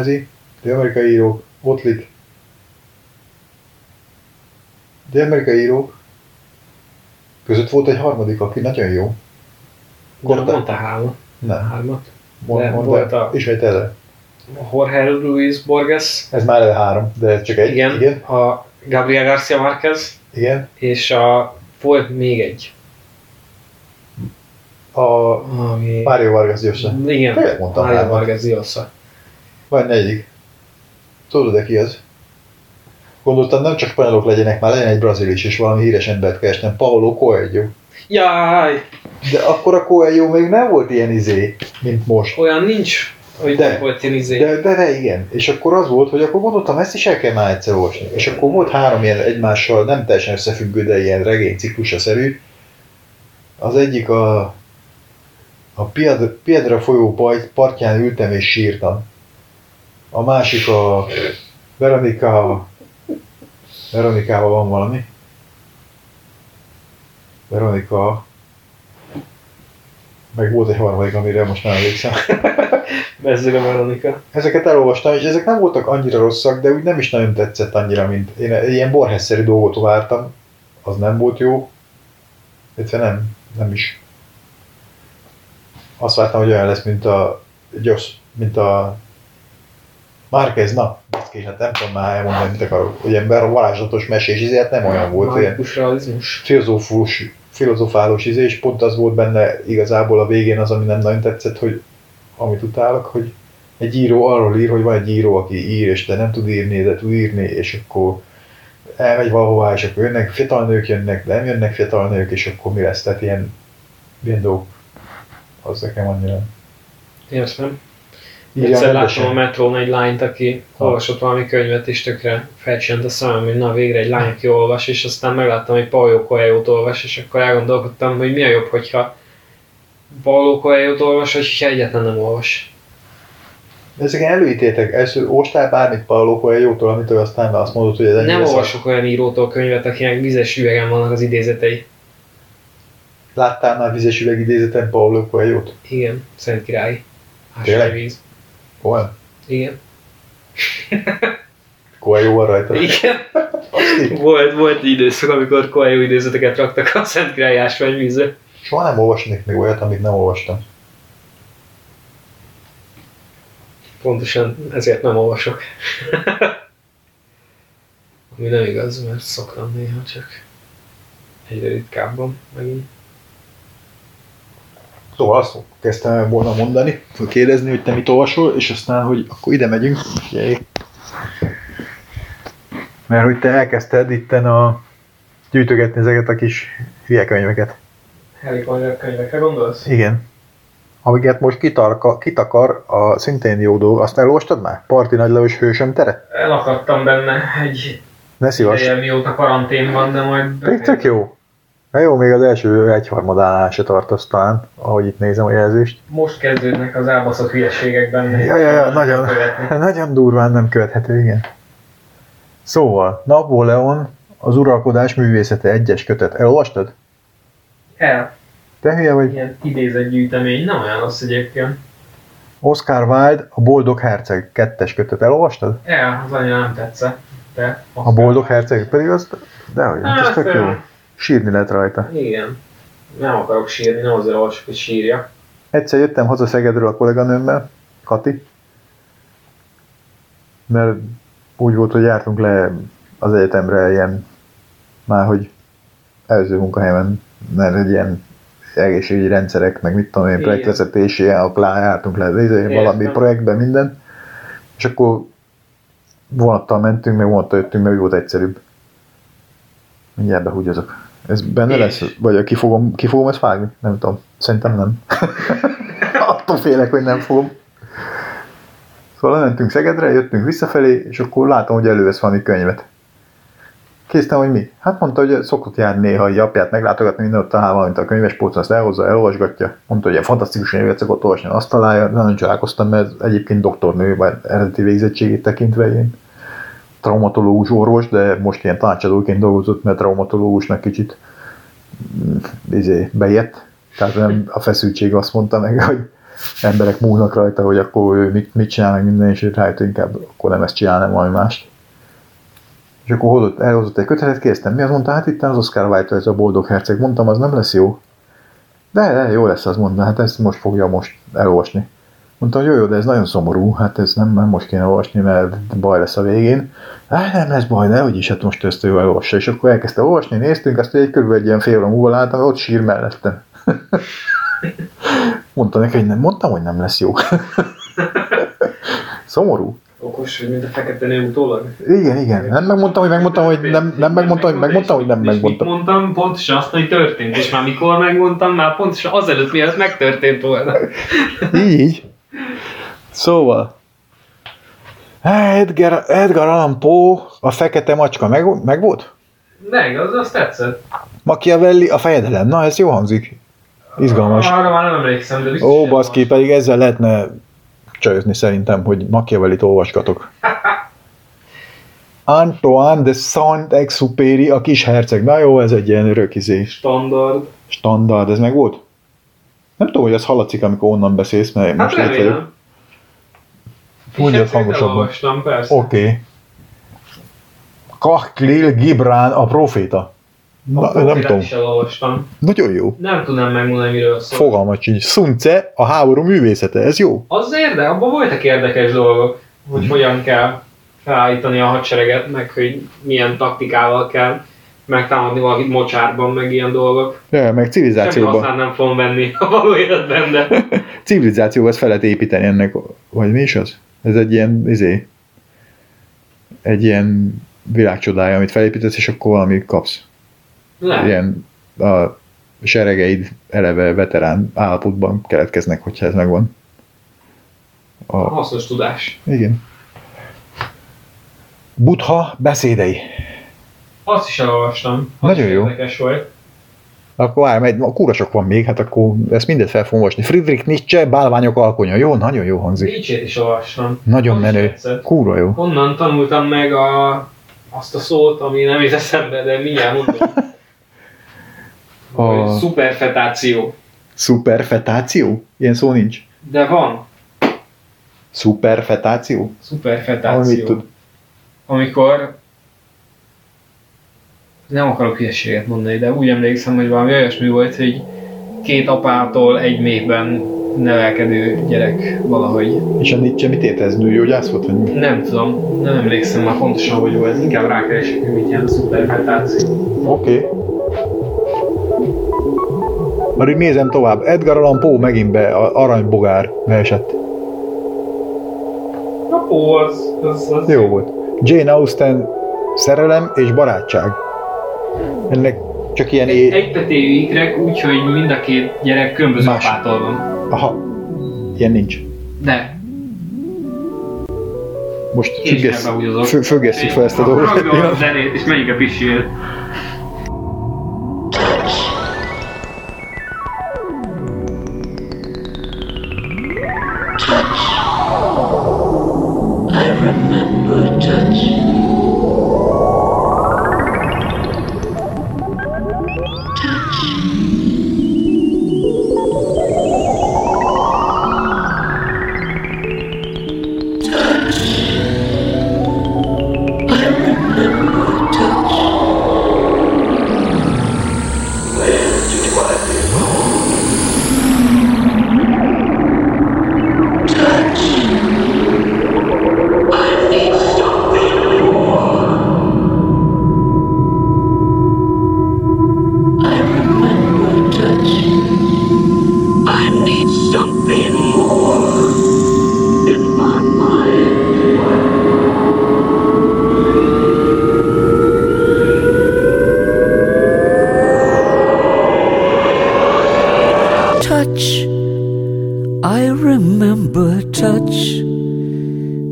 Eszterházi, dél-amerikai írók, Ottlik, dél-amerikai írók között volt egy harmadik, aki nagyon jó. Korte- mondta három. Nem, Hármat. mond, mond, volt a- ismételd el. Jorge Luis Borges. Ez már el három, de ez csak egy. Igen. Igen. A Gabriel Garcia Marquez. igen. És a, volt még egy. A Ami... Mário Vargas Llosa. Igen, Mario hármat. Vargas Llosa. Vagy negyedik. Tudod-e ki az? Gondoltam, nem csak spanyolok legyenek, már legyen egy brazil is, és valami híres embert kerestem. Paulo Coelho. Jaj! De akkor a Coelho még nem volt ilyen izé, mint most. Olyan nincs, hogy De. de, volt ilyen izé. De, de, de igen. És akkor az volt, hogy akkor gondoltam, ezt is el kell már egyszer olvasni. És akkor volt három ilyen egymással nem teljesen összefüggő, de ilyen regény ciklusa szerű. Az egyik a, a Piedra, Piedra folyó partján ültem és sírtam. A másik a Veronika Veronikával van valami. Veronika meg volt egy harmadik, amire most nem emlékszem. Bezzeg a Veronika. Ezeket elolvastam, és ezek nem voltak annyira rosszak, de úgy nem is nagyon tetszett annyira, mint én ilyen borhesszerű dolgot vártam. Az nem volt jó. Illetve nem, nem is. Azt vártam, hogy olyan lesz, mint a gyors, mint a Márquez, na, baszki, hát nem tudom már elmondani, mit akarok. Hogy ember a varázslatos mesés, izé, hát nem olyan volt, Mágikus realizmus. filozófus, filozofálós izé, és pont az volt benne igazából a végén az, ami nem nagyon tetszett, hogy amit utálok, hogy egy író arról ír, hogy van egy író, aki ír, és de nem tud írni, de tud írni, és akkor elmegy valahová, és akkor jönnek fiatal nők, jönnek, de nem jönnek fiatal nők, és akkor mi lesz? Tehát ilyen, ilyen dolgok. Az nekem annyira. Értem. Írja Egyszer láttam a metrón egy lányt, aki Ha. olvasott valami könyvet, és tökre felcsent a szemem, hogy na végre egy lány, aki olvas, és aztán megláttam, hogy Paulo coelho olvas, és akkor elgondolkodtam, hogy mi a jobb, hogyha Paulo coelho olvas, vagy hogyha egyetlen nem olvas. Ezek előítétek, első olvastál bármit Paulo Coelho-tól, amitől aztán azt mondod, hogy ez ennyire Nem olvasok olyan írótól könyvet, akinek vizes üvegen vannak az idézetei. Láttál már vizes üveg idézeten Paulo Coelho-t? Igen, Szent Király. Tényleg? víz. Olyan? Igen. Coelho van rajta. Igen. Volt, volt időszak, amikor Coelho idézeteket raktak a Szent Király ásványvízre. Soha nem olvasnék még olyat, amit nem olvastam. Pontosan ezért nem olvasok. Ami nem igaz, mert szoktam néha csak egyre ritkábban megint. Szóval azt kezdtem volna mondani, hogy kérdezni, hogy te mit olvasol, és aztán, hogy akkor ide megyünk. Figyelj. Mert hogy te elkezdted itten a gyűjtögetni ezeket a kis hülye könyveket. Harry Potter könyvekre gondolsz? Igen. Amiket most kitarka, kitakar a szintén jó dolog. Azt elolvastad már? Parti nagylevős hősöm tere? Elakadtam benne egy Ne szívas. ideje, mióta karantén van, de majd... Tök, tök jó. Na jó, még az első egyharmadánál se tartasz talán, ahogy itt nézem a jelzést. Most kezdődnek az elbaszott hülyeségek benne. Ja, ja, ja, nagyon, Követni. nagyon durván nem követhető, igen. Szóval, Napóleon, az uralkodás művészete egyes kötet. Elolvastad? El. Te hülye vagy? Ilyen idézetgyűjtemény, nem olyan rossz egyébként. Oscar Wilde, a boldog herceg kettes kötet. Elolvastad? El, az annyira nem tetszett. De A boldog herceg pedig az, dehogy, hát Hát, tök jó. Sírni lehet rajta. Igen. Nem akarok sírni, nem azért olvasok, hogy sírja. Egyszer jöttem haza Szegedről a kolléganőmmel, Kati. Mert úgy volt, hogy jártunk le az egyetemre ilyen, már hogy előző munkahelyemen, mert egy ilyen egészségügyi rendszerek, meg mit tudom én, projektvezetési, jártunk le izé, valami Értem. projektben, minden. És akkor vonattal mentünk, meg vonattal jöttünk, meg úgy volt egyszerűbb. Mindjárt behúgyazok. Ez benne És? lesz? Vagy ki fogom, ki fogom ezt vágni? Nem tudom. Szerintem nem. Attól félek, hogy nem fogom. Szóval lementünk Szegedre, jöttünk visszafelé, és akkor látom, hogy elővesz valami könyvet. Késztem, hogy mi? Hát mondta, hogy szokott járni néha, hogy apját meglátogatni, minden ott talál valamit a könyvespolcon, azt elhozza, elolvasgatja. Mondta, hogy ilyen fantasztikus könyvet szokott olvasni, azt találja. Nagyon csodálkoztam, mert egyébként doktornő, vagy eredeti végzettségét tekintve ilyen traumatológus orvos, de most ilyen tanácsadóként dolgozott, mert traumatológusnak kicsit mm, izé, bejött. Tehát nem a feszültség azt mondta meg, hogy emberek múlnak rajta, hogy akkor ő mit, mit csinál, meg minden, és rájött inkább akkor nem ezt csinál, nem valami mást. És akkor hozott, elhozott egy kötelet, kérdeztem, mi az mondta, hát itt az Oscar Wilde, ez a boldog herceg. Mondtam, az nem lesz jó. De, de jó lesz, az mondta, hát ezt most fogja most elolvasni. Mondtam, hogy jó, jó, de ez nagyon szomorú, hát ez nem, nem most kéne olvasni, mert baj lesz a végén. Hát nem lesz baj, de hogy is, hát most ezt ő elolvassa. És akkor elkezdte olvasni, néztünk, azt egy körülbelül egy ilyen fél óra múlva láttam, ott sír mellettem. Mondta neki, hogy nem, mondtam, hogy nem lesz jó. Szomorú. Okos, mint a fekete nő utólag. Igen, igen. Nem megmondtam, hogy megmondtam, hogy nem, nem megmondtam, hogy megmondtam, hogy nem És megmondtam. mondtam? Pontosan azt, hogy történt. És már mikor megmondtam? Már pontosan azelőtt, mielőtt megtörtént volna. Így. Szóval. Edgar, Edgar Allan Poe, a fekete macska, meg, meg volt? Meg, az azt tetszett. Machiavelli, a fejedelem. Na, ez jó hangzik. Izgalmas. Arra már nem emlékszem, de biztos Ó, baszki, pedig ezzel lehetne csajozni szerintem, hogy Machiavellit olvaskatok. Antoine de Saint-Exupéry, a kis herceg. Na jó, ez egy ilyen rökizés. Standard. Standard, ez meg volt? Nem tudom, hogy ez hallatszik, amikor onnan beszélsz, mert Hát most itt vagyok. remélem. Mondjad hangosabban. Oké. Okay. Kahlil Gibran, a proféta. Na, A nem tudom. is elolvastam. Nagyon jó. Nem tudnám megmondani, miről szól. Fogalmat sincs. Sun Tse, a háború művészete. Ez jó. Az érde, abban voltak érdekes dolgok, hogy hogyan kell felállítani a hadsereget, meg hogy milyen taktikával kell megtámadni valakit mocsárban, meg ilyen dolgok. Ja, meg Semmi civilizációba. hasznát nem fogom venni a való életben, de Civilizációba ezt fel lehet építeni ennek. Vagy mi is az? Ez egy ilyen, izé, egy ilyen világcsodája, amit felépítesz, és akkor valami kapsz. lehet. Ilyen a seregeid eleve veterán állapotban keletkeznek, hogyha ez megvan. A, Hasznos tudás. igen. Buddha beszédei. Azt is elolvastam. Az Nagyon is jó. Érdekes volt. Akkor várj, a kúra sok van még, hát akkor ezt mindet fel fogom olvasni. Friedrich Nietzsche, bálványok alkonya. Jó, nagyon jó hangzik. Nietzsét is olvastam. Nagyon is menő. tetszett. Kúra jó. Onnan tanultam meg a, azt a szót, ami nem jut eszembe, de mindjárt mondom. A- Szuperfetáció. Szuperfetáció? Ilyen szó nincs. De van. Szuperfetáció? Amit Szuperfetáció. tud. Amikor nem akarok hülyeséget mondani, de úgy emlékszem, hogy valami olyasmi volt, hogy két apától egy méhben nevelkedő gyerek valahogy. És a Nietzsche mit ért ez? Nőgyógyász volt? Vagy mi? Nem tudom, nem emlékszem már pontosan, hogy volt. Inkább rákeresek, hogy mit jelent szuperfetáció. Oké. Okay. Már így nézem tovább. Edgar Allan Poe megint be, a aranybogár beesett. Na, ó, az, az, az Jó volt. Jane Austen szerelem és barátság. Ennek csak ilyen Egy, é... egy petéjű ikrek, úgyhogy mind a két gyerek különböző Más. apától van. Aha. Ilyen nincs. De, Most függesz, elbeúgyozok. fü- függesszük fel ezt a dolgot. Rakjon a zenét, és menjünk a pisil.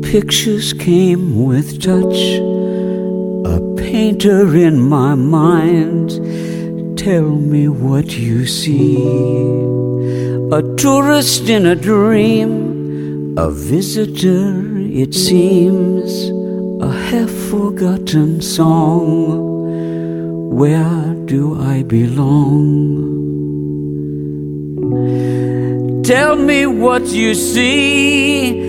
Pictures came with touch. A painter in my mind. Tell me what you see. A tourist in a dream. A visitor, it seems. A half forgotten song. Where do I belong? Tell me what you see.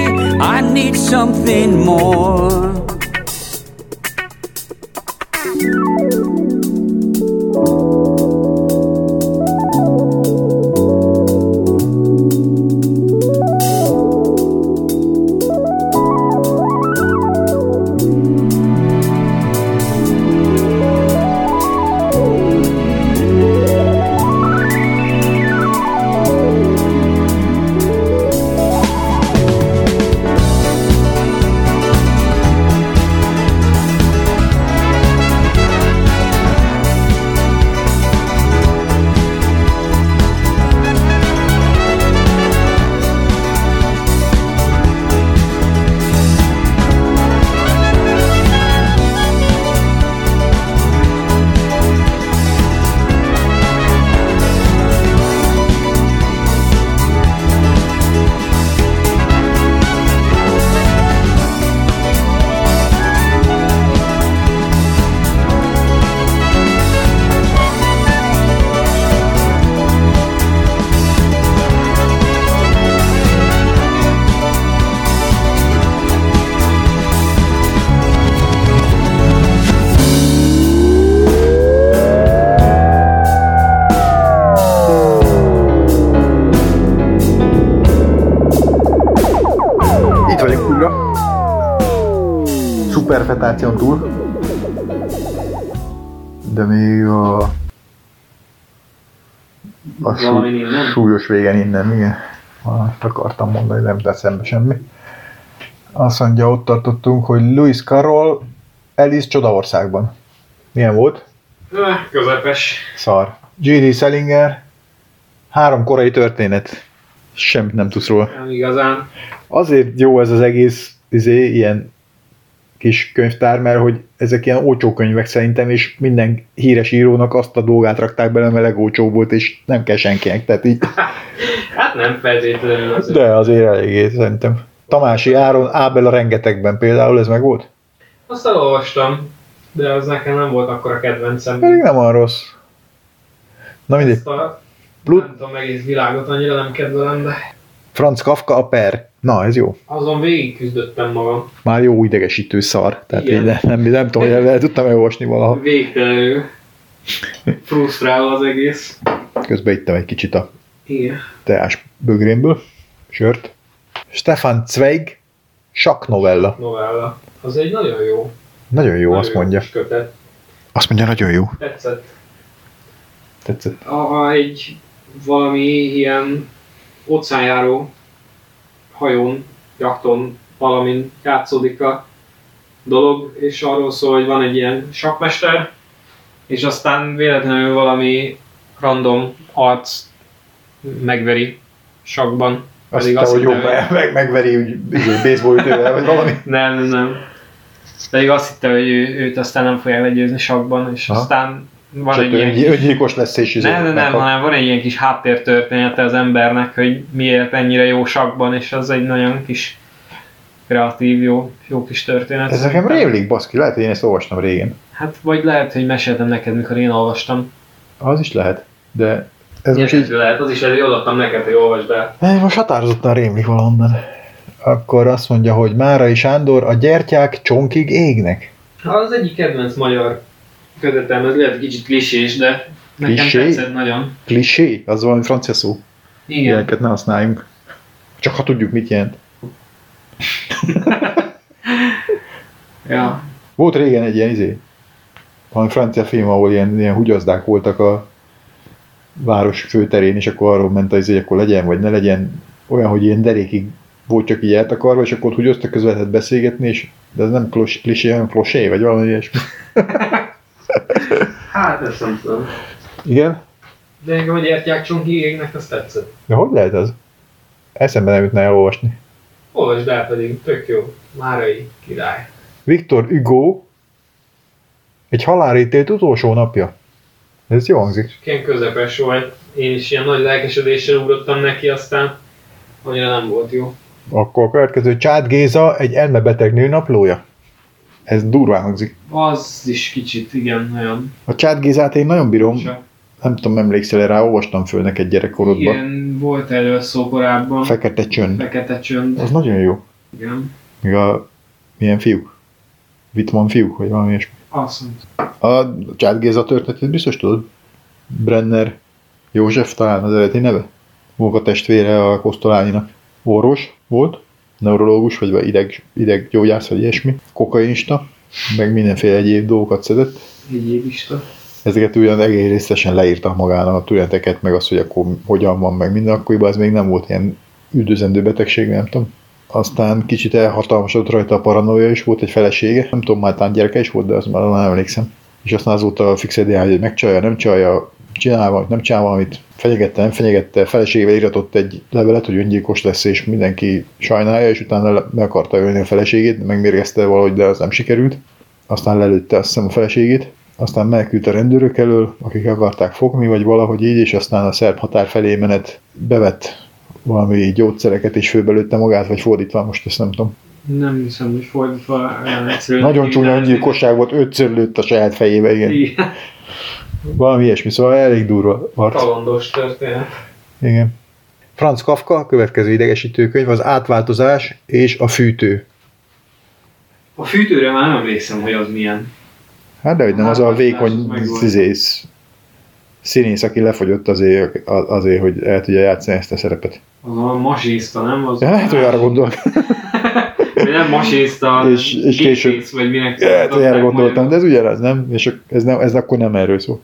I need something more. Végen innen, igen. Valamit akartam mondani, nem tesz szembe semmi. Azt mondja, ott tartottunk, hogy Lewis Carroll Alice Csodaországban. Milyen volt? Közepes. Szar. J.D. Salinger, három korai történet. Semmit nem tudsz róla. Nem igazán. Azért jó ez az egész izé, ilyen kis könyvtár, mert hogy ezek ilyen olcsó könyvek szerintem, és minden híres írónak azt a dolgát rakták bele, mert legolcsó volt, és nem kell senkinek, tehát így, Hát nem feltétlenül azért. de azért eléggé szerintem. Tamási Áron Ábel a rengetegben például, ez meg volt? Azt elolvastam, de az nekem nem volt akkor a kedvencem. Pedig nem olyan rossz. Na mindegy, Ezt a, Plut- nem tudom, egész világot annyira nem kedvelem, de Franz Kafka a per. Na, ez jó. azon végig küzdöttem magam. Már jó idegesítő szar. Tehát Igen. így nem, nem, nem tudom, hogy el tudtam elolvasni valaha. Végtelenül frusztráló az egész. Közben ittem egy kicsit a Igen. teás bögrémből, sört. Stefan Zweig, Sak novella. Novella. Az egy nagyon jó. Nagyon jó, nagyon azt mondja. kis Kötet. Azt mondja, nagyon jó. Tetszett. Tetszett. Ha egy valami ilyen óceánjáró hajón, jakton valamin játszódik a dolog, és arról szól, hogy van egy ilyen sakmester, és aztán véletlenül valami random arc megveri sakban. Azt hitte, hogy jó, hittem, meg, meg, megveri úgy izé, baseball ütővel, vagy valami. Nem, nem, nem. Pedig azt hitte, hogy ő, őt aztán nem fogják legyőzni sakban, és Aha. aztán van Csak egy ilyen öngy- öngyilkos lesz, és izé nem, nem, nem, hanem van egy ilyen kis háttértörténete az embernek, hogy miért ennyire jó sakban, és az egy nagyon kis kreatív, jó, jó kis történet. Ez nekem rémlik, baszki, lehet, hogy én ezt olvastam régen. Hát, vagy lehet, hogy meséltem neked, mikor én olvastam. Az is lehet, de ez most így, lehet, az is ezért odaadtam neked, hogy olvasd el. Eh, most határozottan rémlik valahonnan. Akkor azt mondja, hogy Márai Sándor, a gyertyák csonkig égnek. Az egyik kedvenc magyar kötetem, ez lehet kicsit klisés, de nekem Klisé? tetszett nagyon. Klisé? Az valami francia szó. Igen. Ilyeneket ne használjunk. Csak ha tudjuk, mit jelent. Ja. Volt régen egy ilyen izé, valami francia film, ahol ilyen, ilyen hugyazdák voltak a város főterén, és akkor arról ment az, hogy akkor legyen, vagy ne legyen olyan, hogy ilyen derékig volt csak így eltakarva, és akkor ott húgyoztak, közben lehetett beszélgetni, és de ez nem klos, klisé, hanem klosé, vagy valami ilyesmi. Hát ezt nem tudom. Igen? De engem a gyertyákcsonki égnek, azt tetszett. De hogy lehet az? Eszembe nem jutna elolvasni. Olvasd el pedig, tök jó. Márai király. Viktor Hugo egy halálítélt utolsó napja. Ez jó hangzik. Ilyen közepes volt. Én is ilyen nagy lelkesedéssel ugrottam neki, aztán annyira nem volt jó. Akkor a következő Csád Géza egy elmebeteg nő naplója. Ez durván hangzik. Az is kicsit, igen, nagyon. A Gézát én nagyon bírom. Csak Nem tudom, emlékszel rá, olvastam föl neked gyerekkorodban. ilyen volt erről szó korábban. Fekete csönd. Fekete csönd. Az nagyon jó. Igen. Még a milyen fiúk? Wittmann fiúk, vagy valami ilyesmi. Azt. A Géza történetét biztos tudod? Brenner József talán az eredeti neve. Munkatestvére a Kosztolányinak. Orvos volt, neurológus, vagy ideg, ideggyógyász, vagy ilyesmi. Kokainista, meg mindenféle egyéb dolgokat szedett. Egyéb ista. Ezeket ugyan egész részesen leírta magának a tüneteket, meg azt, hogy akkor hogyan van, meg minden, akkoriban ez még nem volt ilyen üldözendő betegség, nem tudom. Aztán kicsit elhatalmasodott rajta a paranoia is, volt egy felesége, nem tudom, már talán gyereke is volt, de azt már nem emlékszem. És aztán azóta fix ideál, hogy megcsalja, nem csalja, csinál valamit, nem csinál valamit, fenyegette, nem fenyegette, feleségével íratott egy levelet, hogy öngyilkos lesz, és mindenki sajnálja, és utána meg akarta ölni a feleségét, megmérgezte valahogy, de az nem sikerült. Aztán lelőtte azt hiszem a feleségét, aztán menekült a rendőrök elől, akik akarták fogni, vagy valahogy így, és aztán a szerb határ felé menet bevett valami gyógyszereket, és főbelőtte magát, vagy fordítva, most ezt nem tudom. Nem hiszem, hogy fordítva. Nagyon csúnya öngyilkosság volt, ötször lőtt a saját fejébe, igen. Igen. Valami ilyesmi, szóval elég durva arc. Kalandos történet. Igen. Franz Kafka, következő idegesítő könyv, az átváltozás és a fűtő. A fűtőre már nem emlékszem, hogy az milyen. Hát de hogy nem, az a vékony megvolt. színész, aki lefogyott azért, azért, hogy el tudja játszani ezt a szerepet. Az a masista, nem? Az Ja, lehet, hogy arra gondolok. Vagy nem masista, És- és később- gépész, vagy minek Lehet, hogy erre gondoltam, de ez ugyanaz, nem? És ez, nem, ez akkor nem erről szól.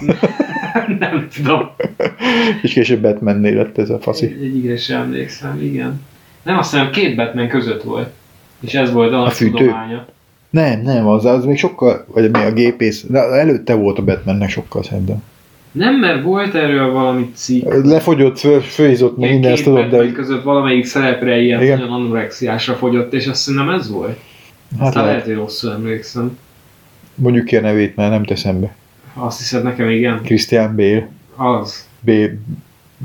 nem tudom. És később Batman lett ez a faszi. Egy, egyikre sem emlékszem, igen. Nem, azt hiszem két Batman között volt. És ez volt a, A fűtő? tudománya. Nem, nem, az, az még sokkal, vagy mi a gépész, de előtte volt a Batmannek sokkal szerintem. Nem, mert volt erről valami cikk. Lefogyott, fölhízott, meg minden, ezt tudom, de között valamelyik szerepre ilyen Igen. nagyon anorexiásra fogyott, és azt hiszem ez volt. hát Aztán lehet, hogy rosszul emlékszem. mondjuk ki a nevét, mert nem teszem be. Azt hiszed nekem, igen. Christian Bale, Az. Bale,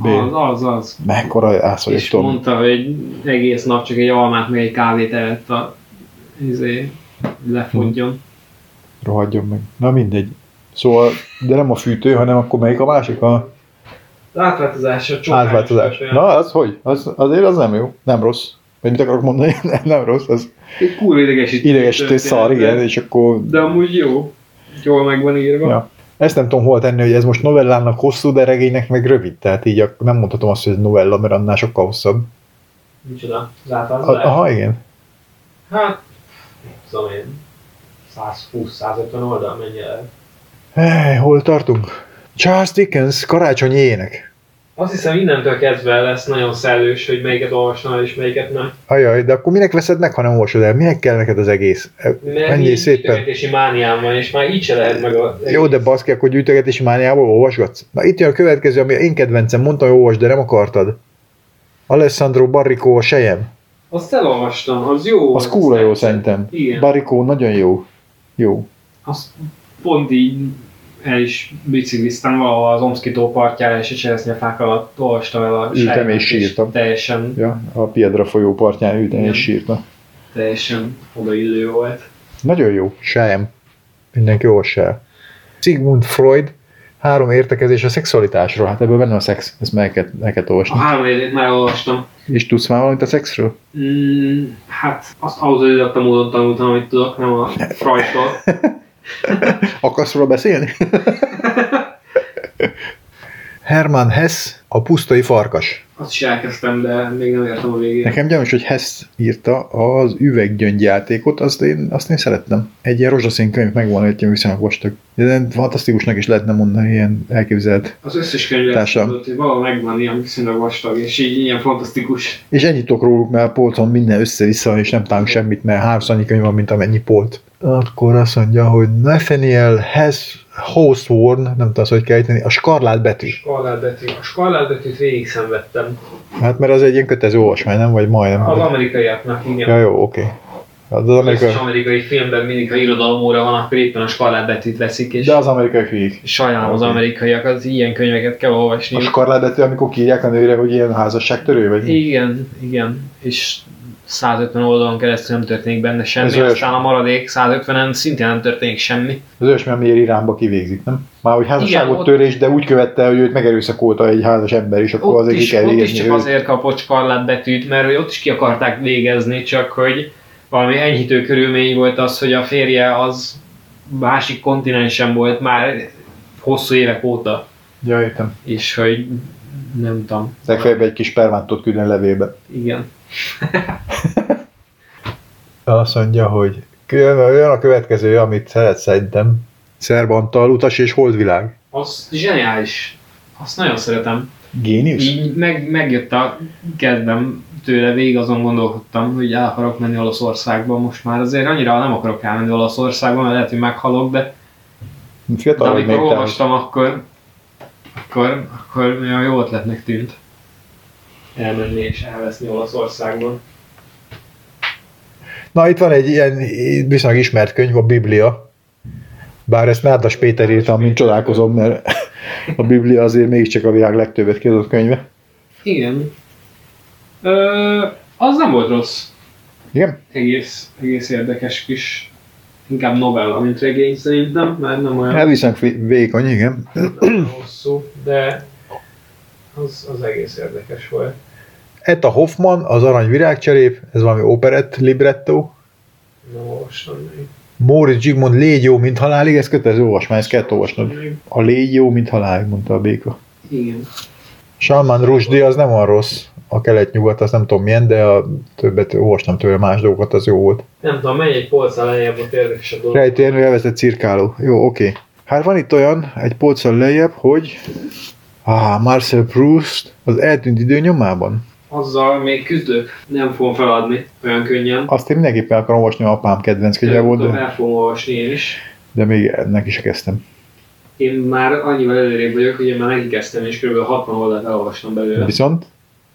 Bale. Az, az, az. Mekkora ász vagyok, És tudom. mondta, hogy egész nap csak egy almát, meg egy kávét evett a izé, lefogjon. Rohadjon meg. Na mindegy. Szóval, de nem a fűtő, hanem akkor melyik a másik? A átváltozás, a csokás. átváltozás. Na, az hogy? Az, azért az nem jó. Nem rossz. Vagy mit akarok mondani? Nem, nem rossz. Az Egy kurva idegesítő. idegesítő szar, igen, és akkor... De amúgy jó. Jól meg van írva. Ja. Ezt nem tudom hol tenni, hogy ez most novellának hosszú, de regénynek meg rövid. Tehát így nem mondhatom azt, hogy ez novella, mert annál sokkal hosszabb. Micsoda? Az átváltozás? Aha, igen. Hát, tudom én, 120-150 oldal mennyi el. Hey, hol tartunk? Charles Dickens karácsonyi ének. Azt hiszem innentől kezdve lesz nagyon szellős, hogy melyiket olvasnál és melyiket nem. Ajaj, de akkor minek veszed meg, ha nem olvasod el? Minek kell neked az egész? Mert Ennyi szépen. mániám van, és már így se lehet meg a... Jó, de baszki, akkor gyűjtögetési mániából olvasgatsz? Na itt jön a következő, ami én kedvencem, mondtam, hogy olvasd, de nem akartad. Alessandro Barrico a sejem. Azt elolvastam, az jó. Az kúra jó szerintem. Igen. Barrico nagyon jó. Jó. Azt pont így el is bicikliztem valahol az Omszki tó partjára, és a cseresznyefák alatt olvastam el a Ültem és sírtam. Teljesen, Ja, a Piedra folyó partján ültem és sírta. teljesen odaillő volt. Nagyon jó, sejem. Mindenki olvassa el. Sigmund Freud, három értekezés a szexualitásról. Hát ebből benne a szex, ezt meg kell, meg kell A olvasni. három évét már olvastam. És tudsz már valamit a szexről? Mm, hát azt autodidakta módon tanultam, amit tudok, nem a Freudtól. Akarsz róla beszélni? Hermann Hess, a pusztai farkas. Azt is elkezdtem, de még nem értem a végére. Nekem gyanús, hogy Hess írta az üveggyöngyjátékot, azt én, azt én szerettem. Egy ilyen rozsaszín könyv megvan, egy ilyen viszonylag vastag. De fantasztikusnak is lehetne mondani ilyen elképzelt. Az összes könyvet Társam. tudod, hogy valahol megvan ilyen viszonylag vastag, és így ilyen fantasztikus. És ennyit tudok róluk, mert a polcon minden össze-vissza, és nem találunk semmit, mert háromszor annyi könyv van, mint amennyi polt. Akkor azt mondja, hogy Nathaniel Hess Hawthorne, nem tudom, hogy kell ejteni, a skarlát betű. Skarlátbetű. A skarlátbetűt végig szenvedtem. Hát mert az egy ilyen kötelező olvasmány, nem? Vagy majdnem. Az amerikaiaknak, igen. Ja, jó, oké. Hát az Az amerikai... amerikai filmben mindig, ha irodalomóra van, akkor éppen a skarlátbetűt veszik, és De az amerikai hülyék. sajnálom az amerikaiak, az ilyen könyveket kell olvasni. A skarlát betű, amikor kírják a nőre, hogy ilyen házasságtörő, vagy? Igen, igen. És 150 oldalon keresztül nem történik benne semmi, Ez aztán a maradék 150-en szintén nem történik semmi. Az olyasmi, amiért Iránba kivégzik, nem? Már hogy házasságot Igen, ott- törés, de úgy követte, hogy őt megerőszakolta egy házas ember, és akkor azért ki is, kell ott is csak őt. azért kapott skarlátbetűt, mert hogy ott is ki akarták végezni, csak hogy valami enyhítő körülmény volt az, hogy a férje az másik kontinensen volt már hosszú évek óta, Ja, értem. és hogy nem tudom. Legfeljebb egy kis permántot küldeni levélbe. Igen. Azt mondja, hogy jön a következő, amit szeret szerintem. Szerbantal, utas és holdvilág. Az zseniális. Azt nagyon szeretem. Génius? Így meg, megjött a kedvem tőle, végig azon gondolkodtam, hogy el akarok menni Olaszországba most már. Azért annyira nem akarok elmenni Olaszországba, mert lehet, hogy meghalok, de, de Fiatal vagy amikor olvastam, akkor, akkor, akkor olyan jó ötletnek tűnt elmenni és elveszni Olaszországban. Na, itt van egy ilyen viszonylag ismert könyv, a Biblia. Bár ezt Nárdas Péter írta, mint csodálkozom, mert a Biblia azért mégiscsak a világ legtöbbet kiadott könyve. Igen. Ö, az nem volt rossz. Igen? Egész, egész érdekes kis inkább novella, mint regény szerintem, mert nem olyan vé- vékony, igen. hosszú, de az, az egész érdekes volt. Etta Hoffman, az Arany Virágcserép, ez valami operett libretto. Még. Móricz Zsigmond Légy jó, mint halálig, ez kötelező olvasmány, ezt kell olvasnod. A légy jó, mint halálig, mondta a béka. Igen. Salman Rushdie az nem olyan rossz, a kelet-nyugat, az nem tudom milyen, de a többet olvastam tőle, más dolgokat, az jó volt. Nem tudom, menj egy polccal lejjebb, ott érdekes a dolog. Rejtérnő elveszett cirkáló. Jó, oké. Hát van itt olyan, egy polccal lejjebb, hogy ah, Marcel Proust az eltűnt idő nyomában. Azzal még küzdök. Nem fogom feladni olyan könnyen. Azt én mindenképpen akarom olvasni, a apám kedvenc könyve volt, Tudom, de, El fogom olvasni én is. de még ennek is kezdtem. Én már annyival előrébb vagyok, hogy én már neki kezdtem, és kb. 60 oldalt elolvastam belőle. Viszont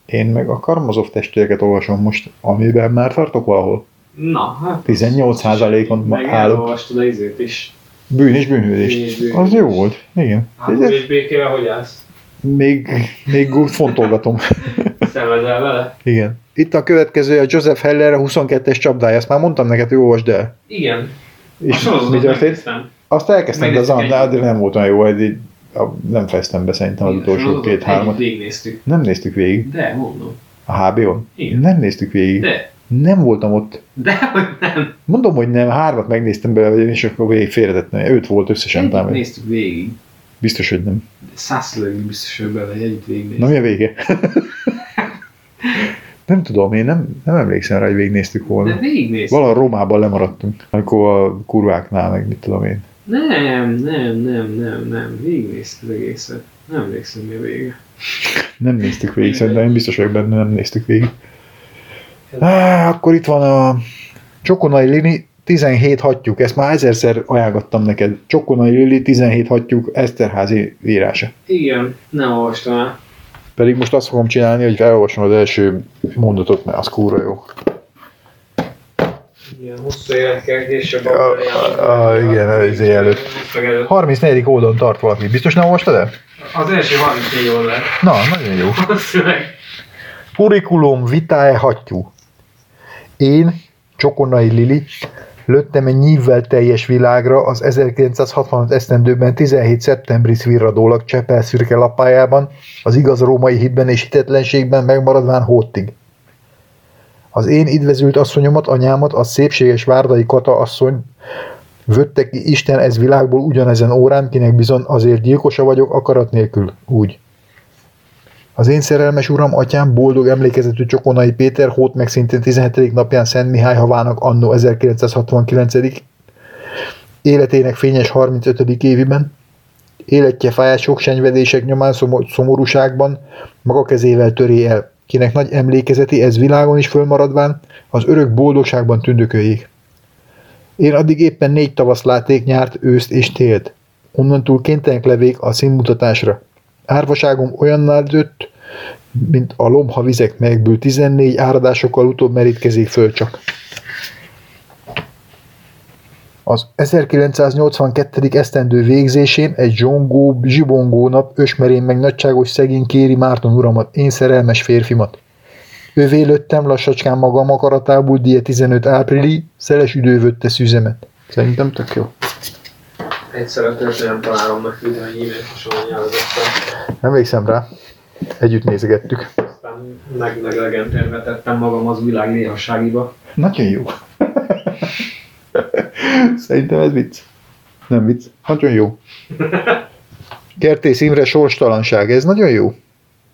én meg a Karmazov testvéreket olvasom most, amiben már tartok valahol. Na, hát... 18%-on Meg állok. elolvastad a izét is. Bűn és bűnhődés. Bűn és bűnhődés. Az jó volt, igen. Háború és békével hogy állsz? Még, még fontolgatom. Szenvedel vele? igen. Itt a következő a Joseph Heller a 22-es csapdája. Ezt már mondtam neked, hogy olvasd el. Igen. És mi történt? megnéztem. Azt elkezdtem, de az annál, de nem volt olyan jó, hogy így, nem fejeztem be szerintem az utolsó két-hármat. Végignéztük. Nem néztük végig. De, mondom. A HBO-n? Igen. Nem néztük végig. De. Nem voltam ott. De, hogy nem. Mondom, hogy nem, hármat megnéztem belőle, és akkor végig félretettem. Öt volt összesen Együtt talán. néztük végig. Biztos, hogy nem. Százszerűen biztos, hogy bele, együtt Na végignéztük. mi a vége? nem tudom, én nem, nem emlékszem rá, hogy végignéztük De volna. végignéztük. Valahol Rómában lemaradtunk, amikor a kurváknál, meg mit tudom én. Nem, nem, nem, nem, nem. Végignéztük az egészet. Nem emlékszem mi a vége. Nem néztük végig, szerintem én biztos vagyok benne, nem néztük végig. Á, akkor itt van a Csokonai Lini 17 hattyúk, ezt már ezerszer ajánlottam neked. Csokonai Lili 17 hattyúk Eszterházi írása. Igen, nem olvastam el. Pedig most azt fogom csinálni, hogy felolvasom az első mondatot, mert az kúra jó. Igen, hosszú élet kell később. Ja, ah, igen, ez előtt. 34. oldalon tart valaki. Biztos nem olvastad el? Az első 34 oldal. Na, nagyon jó. A. Curriculum vitae hattyú. Én, Csokonai Lili, lőttem egy nyívvel teljes világra az 1965 esztendőben 17 szeptemberi szvirradólag Csepel szürke lapájában, az igaz római hitben és hitetlenségben megmaradván hóttig. Az én idvezült asszonyomat, anyámat, a szépséges várdai Kata asszony vötte ki Isten ez világból ugyanezen órán, kinek bizony azért gyilkosa vagyok akarat nélkül, úgy. Az én szerelmes uram, atyám, boldog emlékezetű Csokonai Péter, hót meg szintén 17. napján Szent Mihály havának annó 1969. életének fényes 35. évében, életje fájás sok senyvedések nyomán szomor- szomorúságban maga kezével töré el, kinek nagy emlékezeti ez világon is fölmaradván, az örök boldogságban tündököljék. Én addig éppen négy tavasz láték nyárt, őszt és télt. Onnantúl kénytelenek levék a színmutatásra. Árvaságom olyannál dött, mint a lomha vizek, melyekből 14 áradásokkal utóbb merítkezik föl csak. Az 1982. esztendő végzésén egy zsongó, zsibongó nap ösmerén meg nagyságos szegény kéri Márton uramat, én szerelmes férfimat. Övé lőttem lassacskán magam akaratából die 15 áprili, szeles üdővötte szüzemet. Szerintem tök jó. Egyszer a történelem találom meg videó, hasonló nyelvezettel. Emlékszem rá. Együtt nézegettük. Aztán meg meglegentérve vetettem magam az világ néhasságiba. Nagyon jó. Szerintem ez vicc. Nem vicc. Nagyon jó. Kertész Imre sorstalanság. Ez nagyon jó.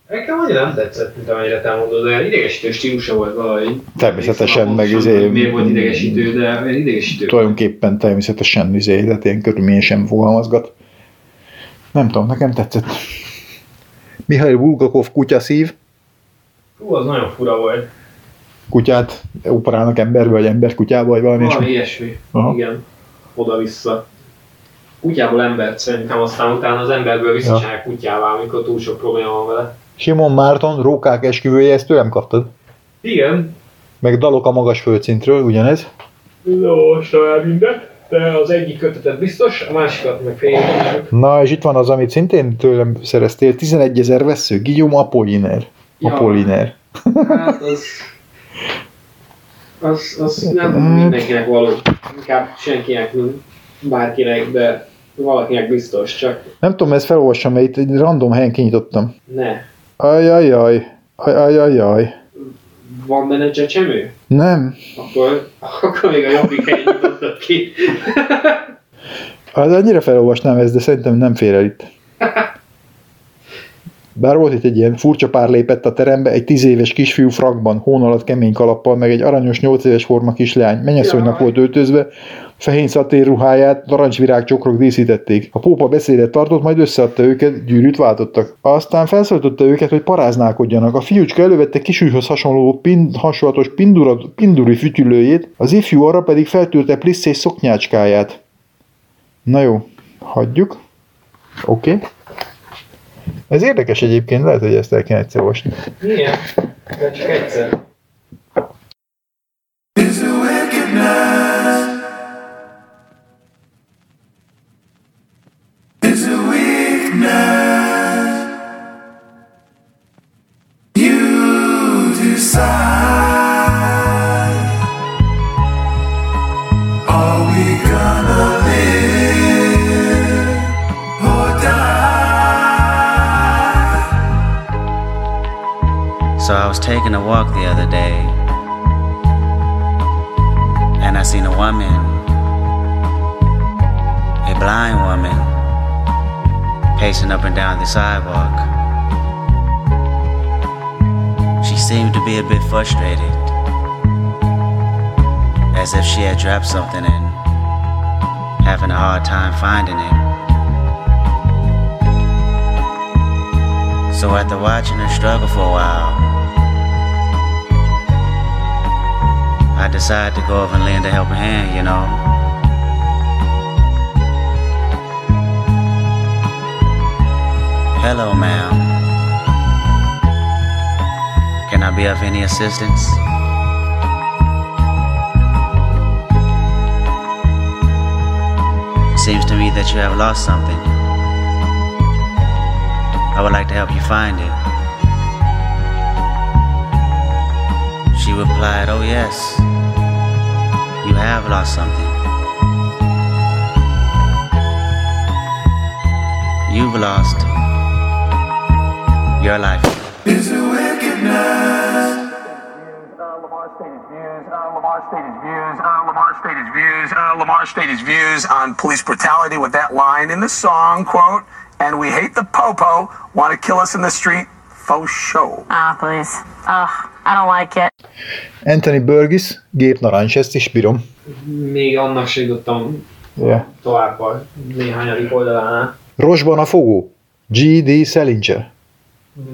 Nekem annyira nem tetszett, mint amennyire te mondod, olyan idegesítő stílusa volt valahogy. Természetesen, meg izé- Miért volt idegesítő, de idegesítő. Tulajdonképpen természetesen izé, tehát ilyen körülményen sem fogalmazgat. Nem tudom, nekem tetszett. Mihail Bulgakov kutyaszív. Hú, az nagyon fura volt. Kutyát operálnak emberbe, vagy ember kutyába, vagy valami Valami ilyesmi. Aha. Igen. Oda-vissza. Kutyából embert szerintem, aztán utána az emberből visszacsinálják kutyává, amikor túl sok probléma van vele. Simon Márton, Rókák esküvője, ezt tőlem kaptad. Igen. Meg dalok a magas földszintről, ugyanez. Olvastam el mindent, de az egyik kötetet biztos, a másikat meg fél. Na, és itt van az, amit szintén tőlem szereztél, 11 ezer vesző, Guillaume Apollinaire. Ja. Apollinaire. Hát az... Az, az nem mindenkinek való. Inkább senkinek, bárkinek, de valakinek biztos, csak Nem tudom, ezt felolvassam, mert itt egy random helyen kinyitottam. ne. Ajajaj, ajajajaj. Van benne csecsemő? Nem, Akkor, akkor még a jobbik helyen nyitottad ki. az annyira felolvasnám ezt, de szerintem nem fér el itt. Bár volt itt egy ilyen furcsa pár lépett a terembe, egy tíz éves kisfiú frakban, hón alatt kemény kalappal, meg egy aranyos nyolc éves forma kislány, mennyasszonynak volt öltözve, fehény szatér ruháját narancsvirág csokrok díszítették. A pópa beszédet tartott, majd összeadta őket, gyűrűt váltottak. Aztán felszólította őket, hogy paráználkodjanak. A fiúcska elővette kisújhoz hasonló pin, hasonlatos pindura, pinduri fütyülőjét, az ifjú arra pedig feltűrte plisszés szoknyácskáját. Na jó, hagyjuk. Oké. Okay. Ez érdekes egyébként, lehet, hogy ezt el kéne egyszer olvasni. Igen, de csak egyszer. A. taking a walk the other day, and I seen a woman, a blind woman, pacing up and down the sidewalk. She seemed to be a bit frustrated, as if she had dropped something and having a hard time finding it. So after watching her struggle for a while, I decided to go over and lend a helping hand, you know. Hello, ma'am. Can I be of any assistance? Seems to me that you have lost something. I would like to help you find it. She replied, Oh, yes, you have lost something. You've lost your life. Is a wickedness. Lamar stated views, uh, Lamar stated views, Lamar stated views, Lamar stated views on police brutality with that line in the song, quote, and we hate the popo, want to kill us in the street, faux show. Ah, please. Ugh, I don't like it. Anthony Burgess, gép narancs, ezt is bírom. Még annak se jutottam Yeah. tovább a néhányadik oldalánál. Rosban a fogó, G.D. Salinger.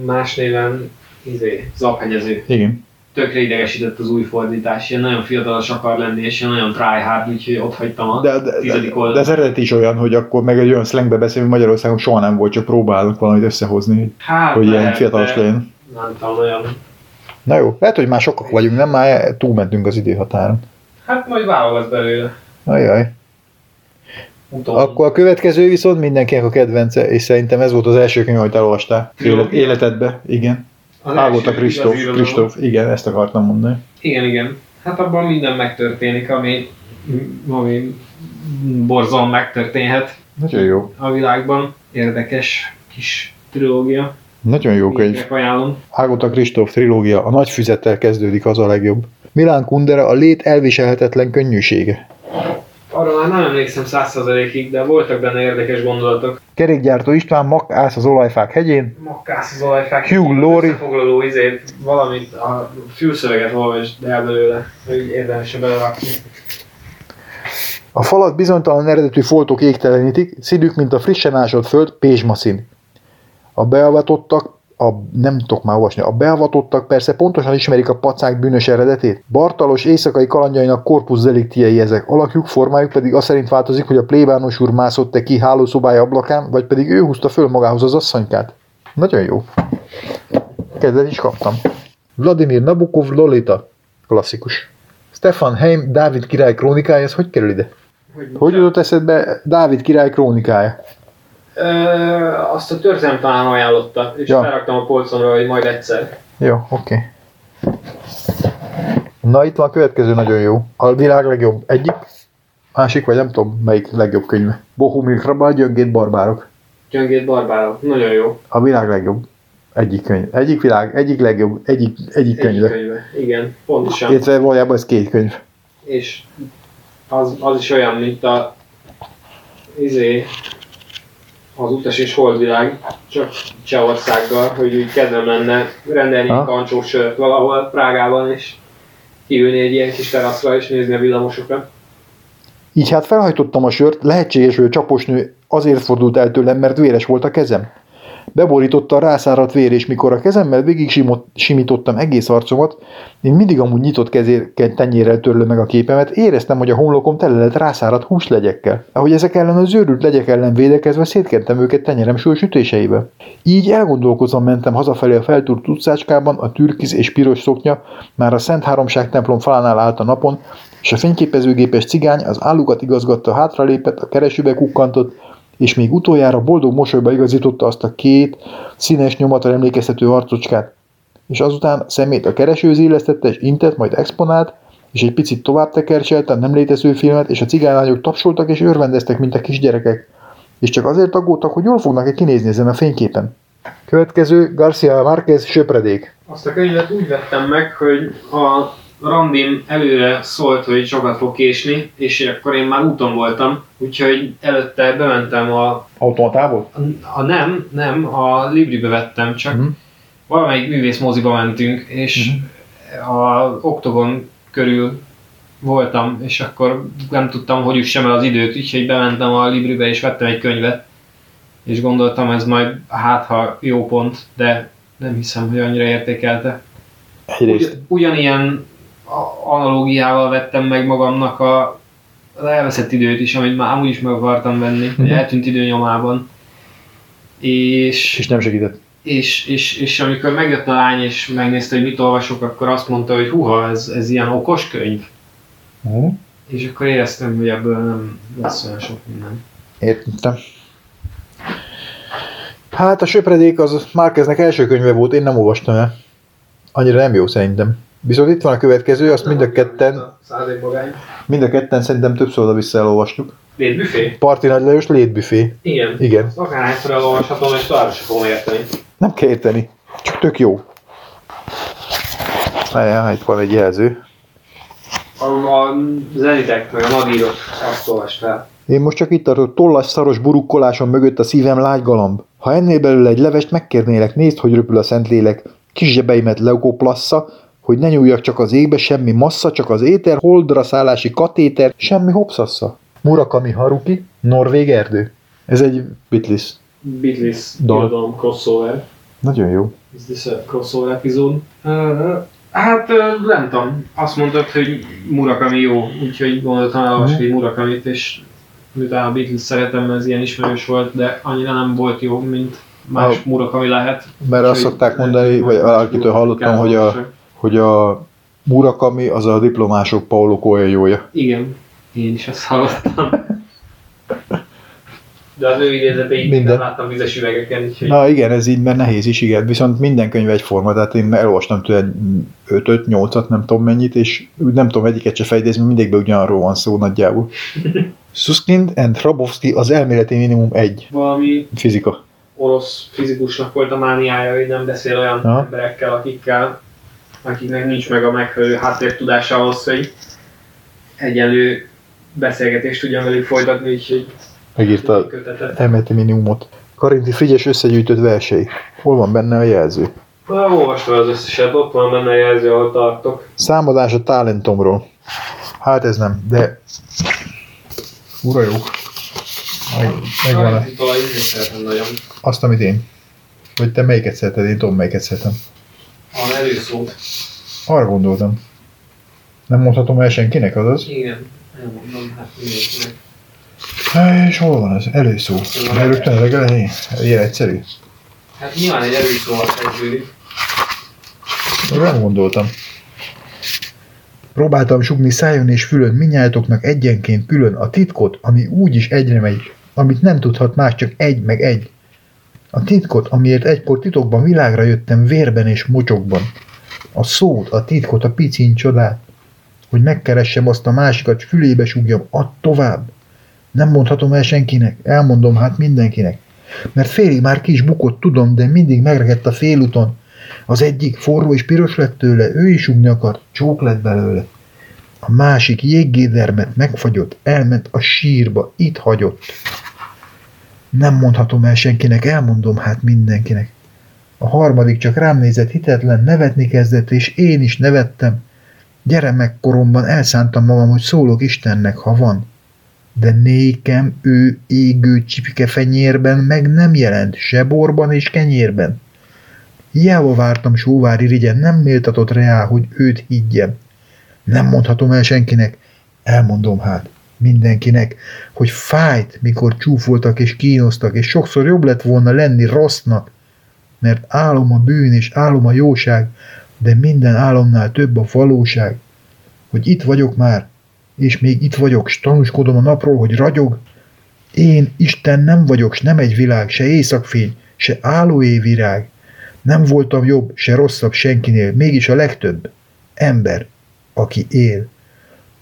Más néven izé, zaphegyező. Igen. Tökre idegesített az új fordítás, ilyen nagyon fiatalos akar lenni, és ilyen nagyon tryhard, úgyhogy ott hagytam a De, de, tizedik de, oldalt. de az eredeti is olyan, hogy akkor meg egy olyan slangbe beszélünk, Magyarországon soha nem volt, csak próbálok valamit összehozni, hát, hogy ilyen lehet, fiatalos de legyen. Nem tudom, olyan... Na jó, lehet, hogy már sokak vagyunk, nem? Már túlmentünk az időhatáron. Hát majd válogat belőle. Ajaj. Utólag. Akkor a következő viszont mindenkinek a kedvence, és szerintem ez volt az első könyv, amit elolvastál élet, életedbe. Igen. Ágóta első Kristóf. Kristóf, igen, ezt akartam mondani. Igen, igen. Hát abban minden megtörténik, ami, ami borzon megtörténhet Nagyon jó. a világban. Érdekes kis trilógia. Nagyon jó könyv. Ajánlom. Ágota Kristóf trilógia, a nagy füzettel kezdődik, az a legjobb. Milán Kundera, a lét elviselhetetlen könnyűsége. Arra már nem emlékszem százszerzalékig, de voltak benne érdekes gondolatok. Kerékgyártó István, Mak ász az olajfák hegyén, Makkász az olajfák. Hugh Laurie. Összefoglaló izét, valamit, a fülszöveget olvasd el belőle, hogy érdemes belerakni. A falat bizonytalan eredetű foltok égtelenítik, színük, mint a frissen ásott föld, pézsmaszín. A beavatottak, a, nem tudok már olvasni, a beavatottak persze pontosan ismerik a pacák bűnös eredetét. Bartalos éjszakai kalandjainak korpus deliktiei ezek, alakjuk, formájuk pedig az szerint változik, hogy a plébános úr mászott-e ki hálószobája ablakán, vagy pedig ő húzta föl magához az asszonykát. Nagyon jó. Kedvet is kaptam. Vladimir Nabokov Lolita. Klasszikus. Stefan Heim, Dávid király krónikája, ez hogy kerül ide? Hogy jutott eszedbe Dávid király krónikája? Azt a törzem talán ajánlotta, és Ja. felraktam a polcomra, hogy majd egyszer. Jó, oké. Na itt van a következő nagyon jó. A világ legjobb egyik, másik, vagy nem tudom melyik legjobb könyve. Bohumil Krabal, Gyöngét Barbárok. Gyöngét barbárok, nagyon jó. A világ legjobb. Egyik könyv. Egyik világ, egyik legjobb, egyik, egyik Egyik könyve. könyve. Igen, pontosan. Illetve valójában ez két könyv. És az, az is olyan, mint a izé, az utas és holdvilág, csak Csehországgal, hogy úgy kedvem lenne rendelni Ha? egy kancsós sört valahol Prágában, és kiülni egy ilyen kis teraszra, és nézni a villamosokat. Így hát felhajtottam a sört, lehetséges, hogy a csaposnő azért fordult el tőlem, mert véres volt a kezem. Beborította a rászáradt vér, és mikor a kezemmel végig simítottam egész arcomat, én mindig amúgy nyitott kezér, tenyérrel törlöm meg a képemet, éreztem, hogy a homlokom tele lett rászáradt húslegyekkel. Ahogy ezek ellen az őrült legyek ellen védekezve szétkentem őket tenyerem súlyos ütéseibe. Így elgondolkozom mentem hazafelé a feltúrt utcácskában, a türkiz és piros szoknya már a Szent Háromság templom falánál állt a napon, és a fényképezőgépes cigány az állukat igazgatta, hátralépett, a keresőbe kukkantott, és még utoljára boldog mosolyba igazította azt a két színes nyomatra emlékeztető arcocskát. És azután szemét a keresőz illesztette, és intett, majd exponált, és egy picit tovább tekercselte a nem létező filmet, és a cigánylányok tapsoltak és örvendeztek, mint a kisgyerekek. És csak azért aggódtak, hogy jól fognak-e kinézni ezen a fényképen. Következő Garcia Márquez Söpredék. Azt a könyvet úgy vettem meg, hogy a randim előre szólt, hogy sokat fog késni, és akkor én már úton voltam, úgyhogy előtte bementem a, Automatából? a nem, nem, a Libribe vettem, csak Mhm. valamelyik művész moziba mentünk, és a Oktogon körül voltam, és akkor nem tudtam, hogy üssem el az időt, úgyhogy bementem a Libribe és vettem egy könyvet, és gondoltam, ez majd hát ha jó pont, de nem hiszem, hogy annyira értékelte. Egyrészt. Ugy, ugyanilyen a- analógiával vettem meg magamnak a, az elveszett időt is, amit már amúgy is meg akartam venni, egy eltűnt idő nyomában. És, És nem segített. és, és, és amikor megjött a lány és megnézte, hogy mit olvasok, akkor azt mondta, hogy huha, ez, ez ilyen okos könyv. Uh-huh. És akkor éreztem, hogy ebből nem lesz olyan sok minden. Értem. Hát a Söpredék az Márkeznek első könyve volt, én nem olvastam el. Annyira nem jó szerintem. Viszont itt van a következő, azt mind a ketten, mind a ketten szerintem többször oda-vissza elolvastuk. Létbüfé? Parti Nagy Lajos létbüfé. Igen. Igen. Akárhányszor elolvashatom, és tovább sem fogom érteni. Nem kell érteni. Csak tök jó. Várjál, itt van egy jelző. A, a zenitek, meg a nadírok, azt olvast fel. Én most csak itt tartok, tollas szaros burukkolásom mögött a szívem lágy galamb. Ha ennél belőle egy levest megkérnélek, nézd, hogy röpül a Szentlélek. Kis zsebeimet leukoplassza, hogy ne nyúljak csak az égbe, semmi massza, csak az éter, holdra szállási katéter, semmi hopszassa. Murakami Haruki, Norvég erdő. Ez egy Beatles. Beatles Dal. irodalom crossover. Nagyon jó. Is this a crossover epizód? Uh, hát nem tudom. Azt mondtad, hogy Murakami jó, úgyhogy gondoltam elolvasni Mhm. Murakamit, és miután a Beatles szeretem, ez ilyen ismerős volt, de annyira nem volt jó, mint más A- Murakami lehet. Mert azt szokták mondani, vagy valakitől hallottam, hogy a, hogy a Murakami az a diplomások Paulo Coelho-ja. Igen, én is ezt hallottam. De az ő idézeteit Minden. nem láttam vizes üvegeken, úgyhogy Na igen, ez így, mert nehéz is, igen. Viszont minden könyv egyforma, tehát én elolvastam tőle 5 8 nem tudom mennyit, és nem tudom egyiket se mert mindegyikben ugyanarról van szó nagyjából. Suskind and Hrabowski az elméleti minimum egy valami fizika. orosz fizikusnak volt a mániája, hogy nem beszél olyan Aha. emberekkel, akikkel, akiknek nincs meg a megfelelő háttértudása ahhoz, hogy egyenlő beszélgetést tudjon velük folytatni, úgyhogy Megírta elméleti minimumot. Karinti Frigyes összegyűjtött versei. Hol van benne a jelző? Na, olvastam az összeset, ott van benne a jelző, ahol tartok. Számadás a talentomról. Hát ez nem, de... Ura jó. Megvan azt, amit én. Vagy te melyiket szereted, én tudom, melyiket szeretem. A előszót. Arra gondoltam. Nem mondhatom el senkinek, azaz? Igen, elmondom, hát mindenkinek. Há, És hol van az előszó? Mert rögtön a legelején? Ilyen egyszerű? Hát nyilván egy előszóval kezdődik. Nem gondoltam. Próbáltam sugni szájon és fülön minnyájatoknak egyenként külön a titkot, ami úgy is egyre megy, amit nem tudhat más, csak egy meg egy. A titkot, amiért egykor titokban világra jöttem vérben és mocsokban. A szót, a titkot, a picin csodát. Hogy megkeressem azt a másikat, fülébe sugjam, add tovább. Nem mondhatom el senkinek, elmondom hát mindenkinek. Mert félig már ki is bukott, tudom, de mindig megregedt a félúton. Az egyik forró és piros lett tőle, ő is sugni akart, csók lett belőle. A másik jéggédermet megfagyott, elment a sírba, itt hagyott. Nem mondhatom el senkinek, elmondom hát mindenkinek. A harmadik csak rám nézett hitetlen, nevetni kezdett, és én is nevettem. Gyermekkoromban elszántam magam, hogy szólok Istennek, ha van. De nékem ő égő csipke fenyérben meg nem jelent, se borban és kenyérben. Hiába vártam sóvári rigyen, nem méltatott reá, hogy őt higgyem. Nem mondhatom el senkinek, elmondom hát mindenkinek, hogy fájt, mikor csúfoltak és kínoztak, és sokszor jobb lett volna lenni rossznak, mert álom a bűn és álom a jóság, de minden álomnál több a valóság, hogy itt vagyok már, és még itt vagyok, s tanúskodom a napról, hogy ragyog. Én Isten nem vagyok, s nem egy világ, se éjszakfény, se állóé virág. Nem voltam jobb, se rosszabb senkinél, mégis a legtöbb. Ember, aki él.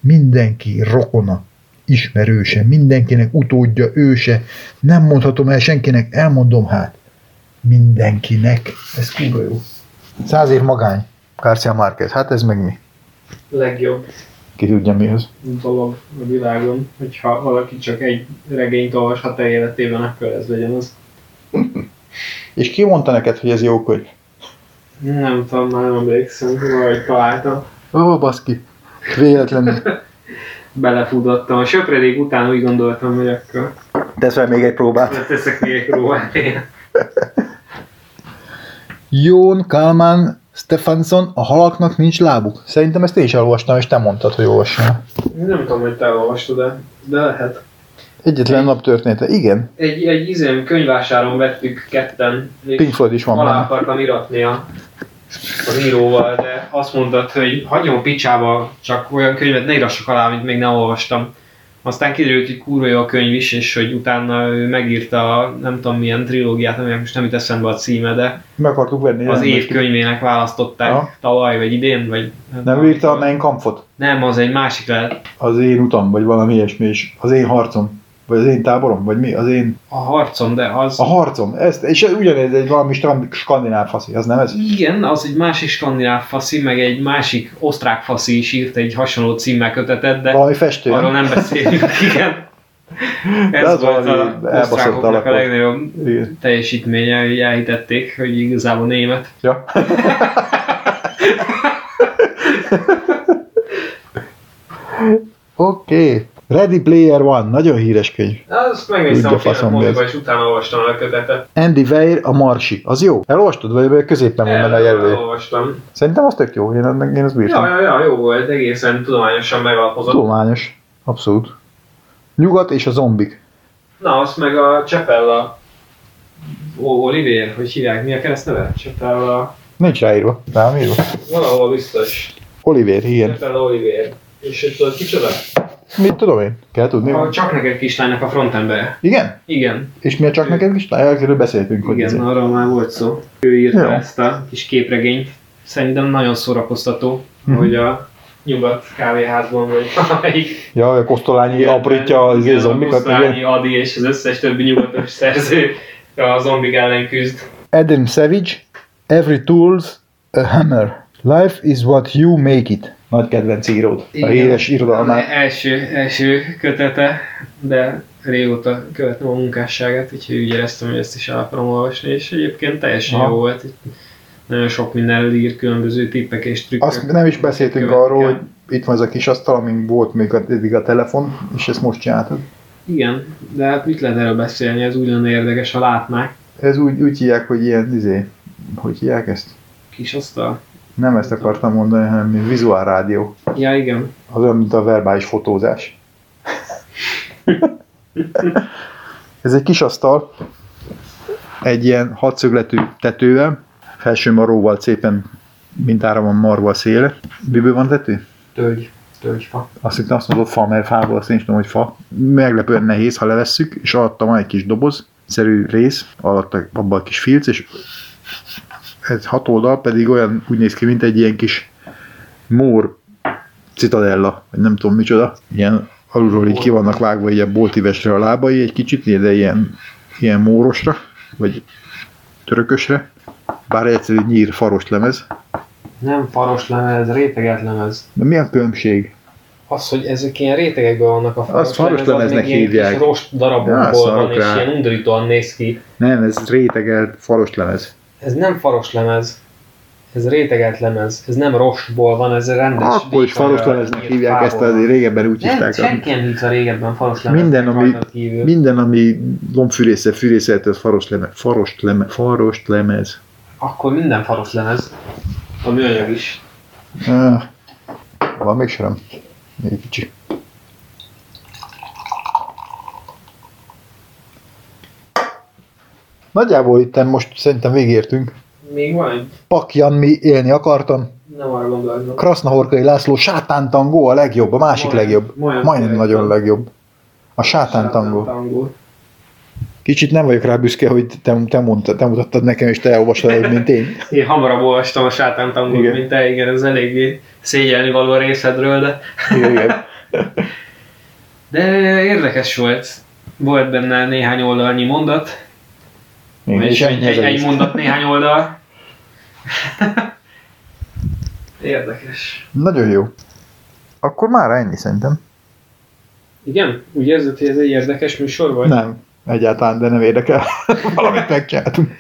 Mindenki rokona, ismerőse, mindenkinek utódja, őse. Nem mondhatom el senkinek, elmondom hát. Mindenkinek. Ez kurva jó. Száz év magány. Garcia Márquez. Hát ez meg mi? Legjobb Ki tudja mi az. dolog a világon, hogyha valaki csak egy regényt olvashat el életében, akkor ez legyen az. És ki mondta neked, hogy ez jó könyv? Nem tudom, már nem emlékszem, vagy találtam. Ó, oh, baszki. Véletlenül. Belefutottam. A söpredék után úgy gondoltam, hogy akkor Tesz fel még egy próbát. teszek még egy próbát. Jón Kalmán Stefansson, a halaknak nincs lábuk. Szerintem ezt én is elolvastam, és te mondtad, hogy olvassam. Nem tudom, hogy te elolvastad de, de lehet. Egyetlen nap története. Igen, Egy, egy izém könyvásáron vettük ketten, Pink Floyd is van alá akartam iratni a, az íróval, de azt mondtad, hogy hagyom a picsába, csak olyan könyvet ne írassak alá, amit még nem olvastam. Aztán kiderült, hogy kurva jó a könyv is, és hogy utána ő megírta a nem tudom milyen trilógiát, aminek most nem jut eszembe a címe, de Meg akartuk venni. az nem év könyvének választották Aha. tavaly, vagy idén, vagy... Nem ő írta a Mein Kampfot? Nem, az egy másik lehet. Az én utam, vagy valami ilyesmi is. Az én harcom. Vagy az én táborom, vagy mi? Az én... A harcom, de az... A harcom. Ezt, és ugyanez egy valami skandináv faszi, az nem ez? Igen, az egy másik skandináv faszi, meg egy másik osztrák faszi is írt egy hasonló címmel kötetet, de Valami festő. arról nem? beszélünk, igen. Ez az volt a osztrákoknak a legnagyobb Igen. teljesítménye, hogy elhitették, hogy igazából német. Ja. Oké. Okay. Ready Player One, nagyon híres könyv. Azt megnéztem Tudja a filmet és utána olvastam a kötetet. Andy Weir, a Marsi. Az jó? Elolvastad, vagy középen van benne a jelölő? Elolvastam. Szerintem az tök jó, én, én azt bírtam. Ja, ja, ja, jó volt, egészen tudományosan megalapozott. Tudományos. Abszolút. Nyugat és a zombik. Na, azt meg a Csepella Oliver, hogy hívják, mi a keresztneve? Csepella, Nincs ráírva. Rám írva. valahol biztos. Oliver, igen. Csepella Oliver. És hogy tudod kicsoda? Mit tudom én? Kell tudni? A csak neked kislánynak a frontembere. Igen? Igen, És mi a csak neked is? Erről beszéltünk, hogy igen, ez. arról már volt szó. Ő írta Jó. ezt a kis képregényt. Szerintem nagyon szórakoztató, Mhm. hogy a nyugat kávéházban vagy valamelyik Ja, a Kosztolányi aprítja az Igen, zombikat, a Kosztolányi. Adi és az összes többi nyugatos szerző a zombik ellen küzd. Adam Savage, Every tool's a hammer. Life is what you make it. Nagy kedvenc íród. A Igen. híres irodalmár. Első, első kötete, de régóta követem a munkásságát, úgyhogy úgy éreztem, hogy ezt is el akarom olvasni, és egyébként teljesen Aha. jó volt. Nagyon sok mindenről ír, különböző tippek és trükkök. Azt nem is beszéltünk Követke. arról, hogy itt van ez a kis asztal, amin volt még a- eddig a telefon, és ezt most csináltad. Igen, de hát mit lehet erről beszélni, ez úgy lenne érdekes, ha látnák. Ez úgy, úgy hívják, hogy ilyen, izé, hogy hívják ezt? Kis asztal. Nem ezt akartam mondani, hanem mint vizuál rádió. Ja, igen. Az olyan, mint a verbális fotózás. Ez egy kis asztal, egy ilyen hatszögletű tetővel, felső maróval szépen mintára van marva a széle. Miből van tető? Tölgy. Tölgyfa. Azt hittem azt mondod fa, mert fából azt én is tudom, hogy fa. Meglepően nehéz, ha levesszük, és alatta van egy kis doboz, szerű rész, alatta abban a kis filc, és ez hat oldal pedig olyan úgy néz ki, mint egy ilyen kis mór citadella, vagy nem tudom micsoda. Ilyen alulról így ki vannak vágva ilyen boltívesre a lábai, egy kicsit, de ilyen, ilyen mórosra, vagy törökösre. Bár egyszerű nyír faros lemez. Nem faros lemez, réteget lemez. De mi a különbség? Az, hogy ezek ilyen rétegekben vannak a faros, Azt faros lemez, az lemeznek ilyen hívják. Kis rost darabokból Ja, van, és ilyen undorítóan néz ki. Nem, ez rétegelt faros lemez. Ez nem faros lemez. Ez rétegelt lemez. Ez nem rostból van, ez rendes. Akkor is faros lemeznek hívják ezt, fából azért régebben úgy Nem, hívták. senki nem hívta régebben faros lemez. Minden, ami, Kívül. minden, ami lombfűrésze, fűrészet, az faros lemez. Faros lemez. Faros lemez. Akkor minden faros lemez. A műanyag is. Ah, van még söröm? Még kicsi. Nagyjából itt most szerintem végértünk. Még van Pakjan mi élni akartam. nem arra gondolok. Krasznahorkai László sátántangó a legjobb, a másik Majdnem- legjobb. majdnem Majdnem nagyon legjobb. A sátántangó. Tangó. Kicsit nem vagyok rá büszke, hogy te, te, mondtad, te mutattad nekem, és te elolvastad előbb, mint én. Én hamarabb olvastam a sátántangót, mint te, igen, ez eléggé szégyelni való részedről, de, igen. de érdekes volt. Volt benne néhány oldalnyi mondat, Vagyis és egy, egy, egy mondat, néhány oldal. Érdekes. Nagyon jó. Akkor már ennyi szerintem. Igen? Úgy érzed, hogy ez egy érdekes műsor vagy? Nem, egyáltalán, de nem érdekel. Valamit megcsináltunk.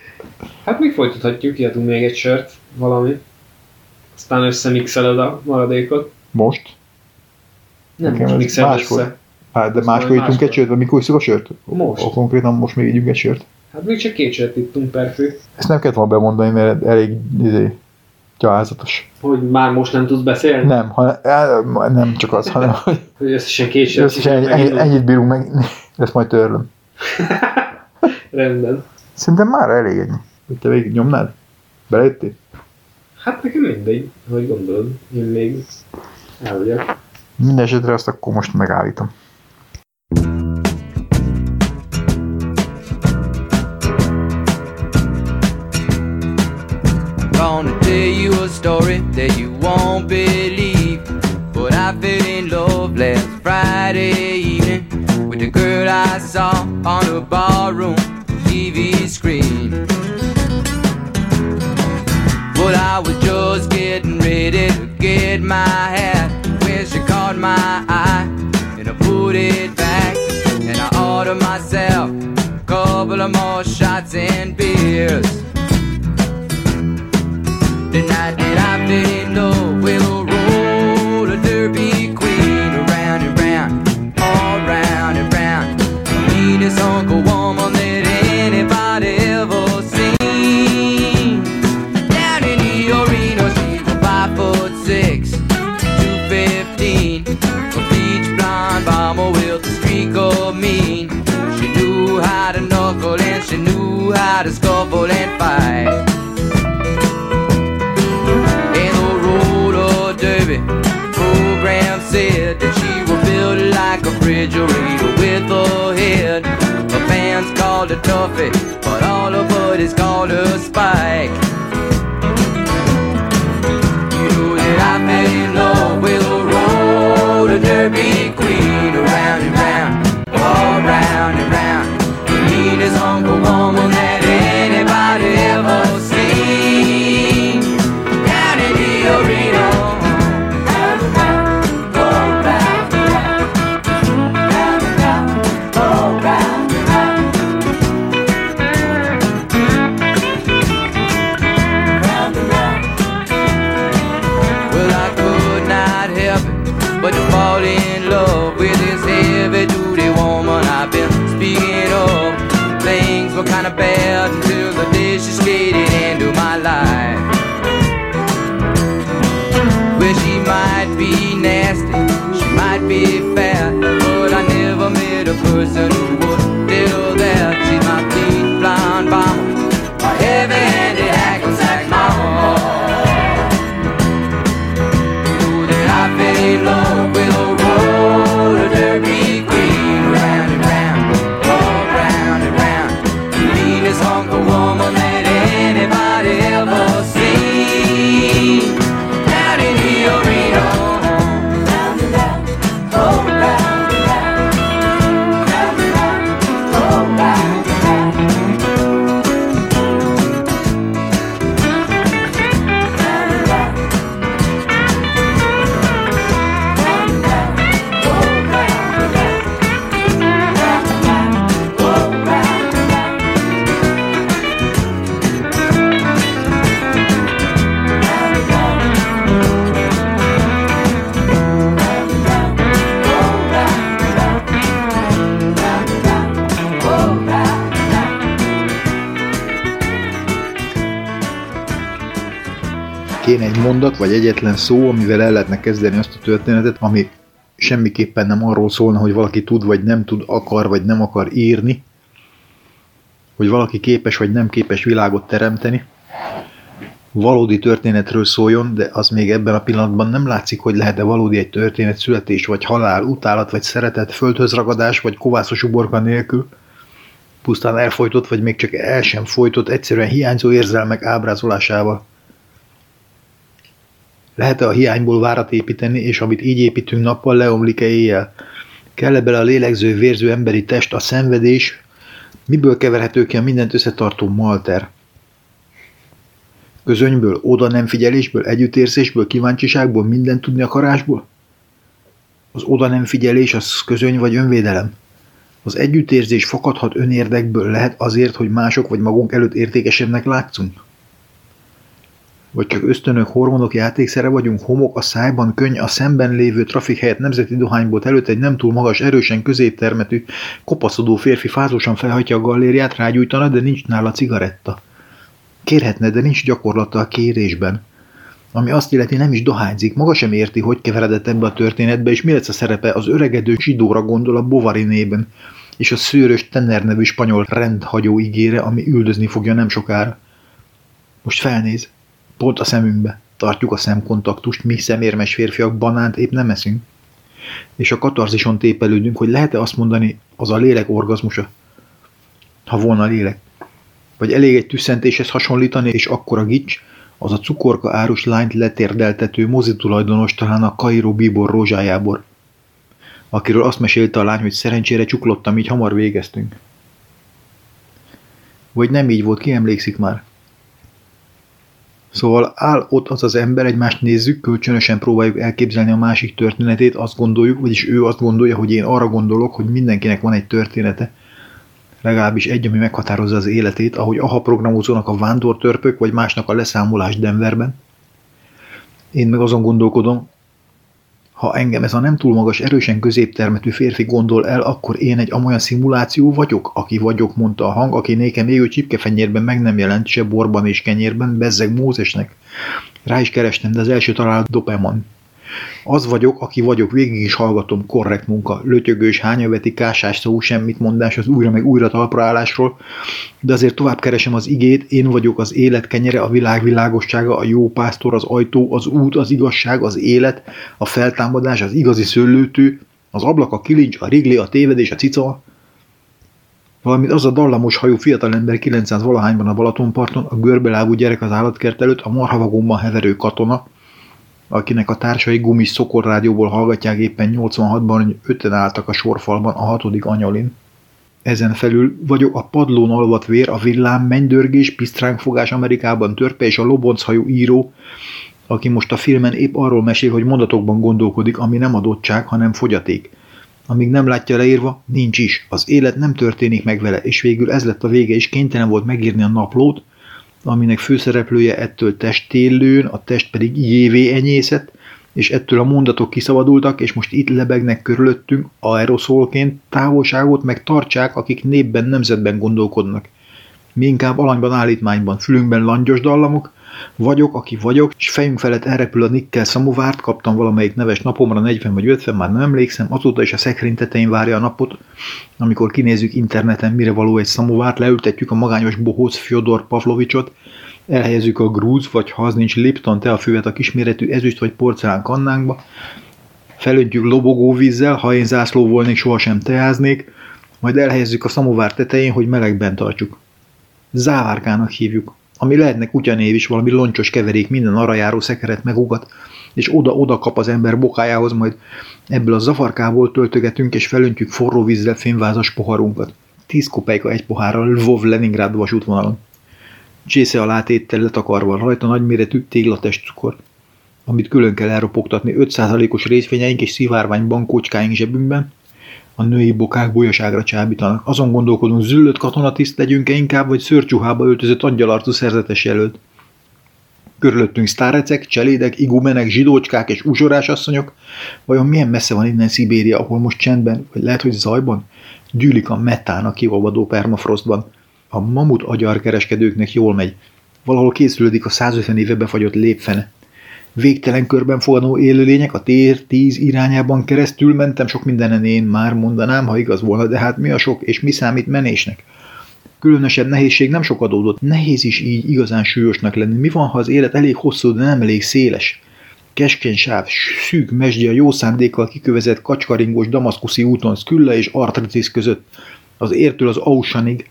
Hát még folytathatjuk, kiadunk még egy sört, valami. Aztán összemixeled a maradékot. Most? Nem Nekem most mixeled máskor. össze. Hát, de máskor máskor. egy sört, vagy mikor iszuk a sört? Most. Ó, konkrétan most még ígyunk egy sört. Hát még csak két sört ittunk per fő. Ezt nem kellett volna bemondani, mert elég izé, gyalázatos. Hogy már most nem tudsz beszélni? Nem, hanem, nem csak az, hanem hogy Hogy összesen két sört összesen ennyi, ennyi, ennyit bírunk meg, ezt majd törlöm. Rendben. Szerintem már elég ennyi. Hogy te végig nyomnád? Belejöttél? Hát nekem mindegy, hogy gondolod. Én még el vagyok. Minden esetre azt akkor most megállítom. Gonna story that you won't believe. But I fell in love last Friday evening with the girl I saw on a ballroom TV screen. But I was just getting ready to get my hat when she caught my eye and I put it back and I ordered myself a couple of more shots and beers. Love derby queen around and round, all round and round. Meanest Uncle Woman that anybody ever seen. Down in the arena, she was five foot six, two fifteen. A blonde with a streak of mean. She knew how to and she knew how to score. Refrigerator with a head. The fans called a toughie, but all the buddies called a spike. Kéne egy mondat, vagy egyetlen szó, amivel el lehetne kezdeni azt a történetet, ami semmiképpen nem arról szólna, hogy valaki tud, vagy nem tud, akar, vagy nem akar írni, hogy valaki képes, vagy nem képes világot teremteni. Valódi történetről szóljon, de az még ebben a pillanatban nem látszik, hogy lehet-e valódi egy történet születés, vagy halál, utálat, vagy szeretet, földhöz ragadás, vagy kovászos uborka nélkül. Pusztán elfolytott, vagy még csak el sem folytott, egyszerűen hiányzó érzelmek ábrázolásával. Lehet-e a hiányból várat építeni, és amit így építünk nappal, leomlik-e éjjel? Kell-e bele a lélegző, vérző emberi test, a szenvedés? Miből keverhető ki a mindent összetartó malter? Közönyből, oda nem figyelésből, együttérzésből, kíváncsiságból, minden tudni akarásból? Az oda nem figyelés az közöny vagy önvédelem? Az együttérzés fakadhat önérdekből, lehet azért, hogy mások vagy magunk előtt értékesebbnek látszunk? Vagy csak ösztönök, hormonok játékszere vagyunk, homok a szájban, könny a szemben lévő trafik helyett nemzeti dohányból előtt egy nem túl magas, erősen középtermetű, kopaszodó férfi fázósan felhajtja a gallériát, rágyújtana, de nincs nála cigaretta. Kérhetne, de nincs gyakorlata a kérésben. Ami azt illeti nem is dohányzik, maga sem érti, hogy keveredett ebbe a történetbe, és mi lesz a szerepe az öregedő zsidóra gondol a Bovarinében, és a szőrös Tenner nevű spanyol rendhagyó ígére, ami üldözni fogja nem sokára. Most felnéz, pont a szemünkbe, tartjuk a szemkontaktust, mi szemérmes férfiak banánt épp nem eszünk. És a katarzison tépelődünk, hogy lehet-e azt mondani, az a lélek orgazmusa? Ha volna lélek. Vagy elég egy tüsszentéshez hasonlítani, és akkor a gics, az a cukorka árus lányt letérdeltető mozitulajdonos talán a Kairó bíbor rózsájábor, akiről azt mesélte a lány, hogy szerencsére csuklottam, így hamar végeztünk. Vagy nem így volt, ki emlékszik már? Szóval áll ott az az ember, egymást nézzük, kölcsönösen próbáljuk elképzelni a másik történetét, azt gondoljuk, vagyis ő azt gondolja, hogy én arra gondolok, hogy mindenkinek van egy története, legalábbis egy, ami meghatározza az életét, ahogy aha programozónak a vándortörpök, vagy másnak a leszámolás Denverben. Én meg azon gondolkodom, ha engem ez a nem túl magas, erősen középtermetű férfi gondol el, akkor én egy amolyan szimuláció vagyok, aki vagyok, mondta a hang, aki nékem égő csipkefenyérben meg nem jelent, se borban és kenyérben, bezzeg Mózesnek. Rá is kerestem, de az első találat Dopemon. Az vagyok, aki vagyok, végig is hallgatom, korrekt munka, lötyögős, hányaveti, kásás szó, semmit mondás az újra meg újra talpraállásról, de azért tovább keresem az igét, én vagyok az élet kenyere, a világ világossága, a jó pásztor, az ajtó, az út, az igazság, az élet, a feltámadás, az igazi szőlőtő, Az ablak, a kilincs, a rigli, a tévedés, a cica, valamint az a dallamos hajú fiatalember 900 valahányban a Balatonparton, a görbelábú gyerek az állatkert előtt, a marhavagomban heverő katona, akinek a társai gumis szokorrádióból hallgatják éppen 86-ban, hogy öten álltak a sorfalban a hatodik anyalin. Ezen felül vagyok a padlón alvat vér, a villám, mennydörgés, pisztránkfogás Amerikában törpe és a lobonchajú író, aki most a filmen épp arról mesél, hogy mondatokban gondolkodik, ami nem adottság, hanem fogyaték. Amíg nem látja leírva, nincs is. Az élet nem történik meg vele, és végül ez lett a vége, és kénytelen volt megírni a naplót, aminek főszereplője ettől testélőn, a test pedig jévé enyészet, és ettől a mondatok kiszabadultak, és most itt lebegnek körülöttünk, aeroszolként, távolságot meg tartsák, akik népben, nemzetben gondolkodnak. Mi inkább alanyban, állítmányban, fülünkben langyos dallamok, vagyok, aki vagyok, és fejünk felett elrepül a nikkel szamovárt, kaptam valamelyik neves napomra 40 vagy 50, már nem emlékszem, azóta is a szekrény tetején várja a napot, amikor kinézzük interneten, mire való egy szamovárt, leültetjük a magányos bohóc Fyodor Pavlovicsot, elhelyezzük a grúz, vagy ha az nincs Lipton teafüvet a kisméretű ezüst vagy porcelán kannánkba, felöntjük lobogóvízzel, ha én zászló volnék, sohasem teáznék, majd elhelyezzük a szamovár tetején, hogy melegben tartsuk. Závárkának hívjuk, ami lehetne kutyanév is, valami loncsos keverék minden arra járó szekeret megugat, és oda-oda kap az ember bokájához, majd ebből a zafarkából töltögetünk, és felöntjük forró vízzel fényvázas poharunkat. Tíz kopejka egy pohárral Lvov Leningrád vasútvonalon. Csésze a látéttel letakarva rajta nagyméretű téglatest cukor, amit külön kell elropogtatni 5%-os részvényeink és szivárvány bankócskáink zsebünkben, a női bokák bolyaságra csábítanak. Azon gondolkodunk, züllött katonatiszt legyünk-e inkább, vagy szörcsuhába öltözött angyalarcú szerzetes jelölt. Körülöttünk sztárecek, cselédek, igumenek, zsidócskák és uzsorás asszonyok. Vajon milyen messze van innen Szibéria, ahol most csendben, vagy lehet, hogy zajban? Gyűlik a metán a kiolvadó permafrostban. A mamut agyarkereskedőknek jól megy. Valahol készülődik a 150 éve befagyott lépfene. Végtelen körben fogadó élőlények a tér tíz irányában keresztül mentem sok mindenen én már mondanám, ha igaz volna, de hát mi a sok és mi számít menésnek? Különösebb nehézség nem sok adódott. Nehéz is így igazán súlyosnak lenni. Mi van, ha az élet elég hosszú, de nem elég széles? Keskeny sáv, szűk mesdje a jó szándékkal kikövezett kacskaringós damaszkuszi úton Szkülla és Artritis között, az értől az Ausanig,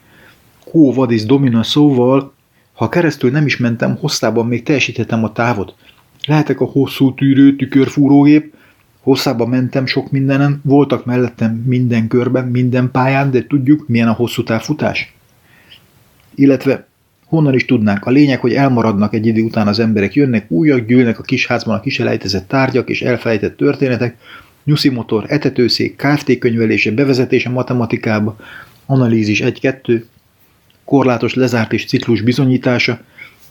Quo vadis domina szóval, ha keresztül nem is mentem, hosszában még teljesítettem a távot. Lehetek a hosszú tűrő tükörfúrógép, hosszában mentem sok mindenen, voltak mellettem minden körben, minden pályán, de tudjuk, milyen a hosszú távfutás. Illetve honnan is tudnánk. A lényeg, hogy elmaradnak egy idő után az emberek, jönnek újak, gyűlnek a kisházban a kiselejtezett tárgyak és elfelejtett történetek, nyuszi motor, etetőszék, KFT könyvelése, bevezetése matematikába, analízis 1-2, korlátos lezárt és ciklus bizonyítása,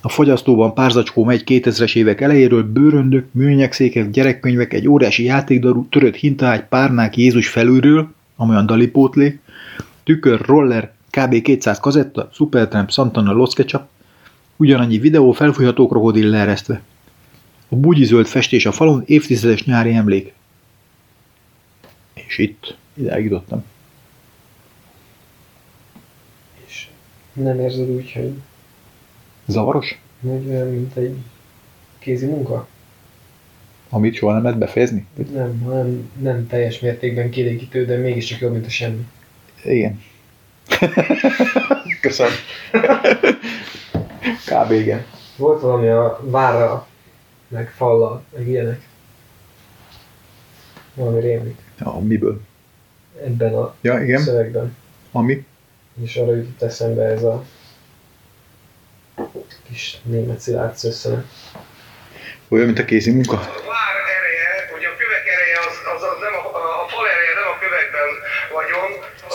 a fogyasztóban párzacskó megy 2000-es évek elejéről, bőröndök, műanyagszékek, gyerekkönyvek, egy óriási játékdarú, törött hintaágy, párnák Jézus felülről, amolyan dalipótlé, tükör, roller, kb. 200 kazetta, Supertramp, Santana, Los Ketchup, ugyanannyi videó felfújható krokodil leeresztve. A bugyizöld festés a falon, évtizedes nyári emlék. És itt, ide jutottam. És nem érzed úgy, hogy, Zavaros? hogy olyan, mint egy kézi munka? Amit soha nem lehet befejezni? Nem, hanem nem teljes mértékben kielégítő, de mégiscsak jobb, mint a semmi. Igen. Köszönöm. Kb. igen. Volt valami a várra, meg falla, meg ilyenek. Valami rémlik Ja, miből? ebben a Ja, igen. szövegben. Ami? És arra jutott eszembe ez a kis német szilárd szösszenet. Olyan, mint a kézi munka? vár ereje, hogy a kövek ereje az, az, az nem a, a fal ereje nem a kövekben vagyon,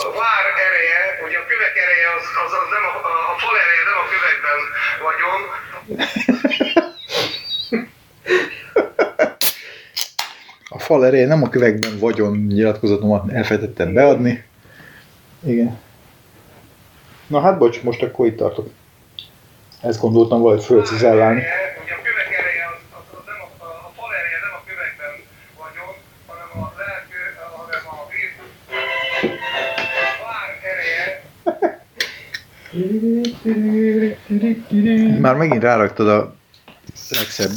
a vár ereje, hogy a kövek ereje az, az, az nem a, a, a fal ereje nem a kövekben vagyon, A fal ereje nem a kövekben vagyon nyilatkozatomat elfelejtettem beadni. Igen. Na hát bocs, most akkor itt tartok. Ezt gondoltam valahogy fölcizellálni. Már megint ráraktad a legszebb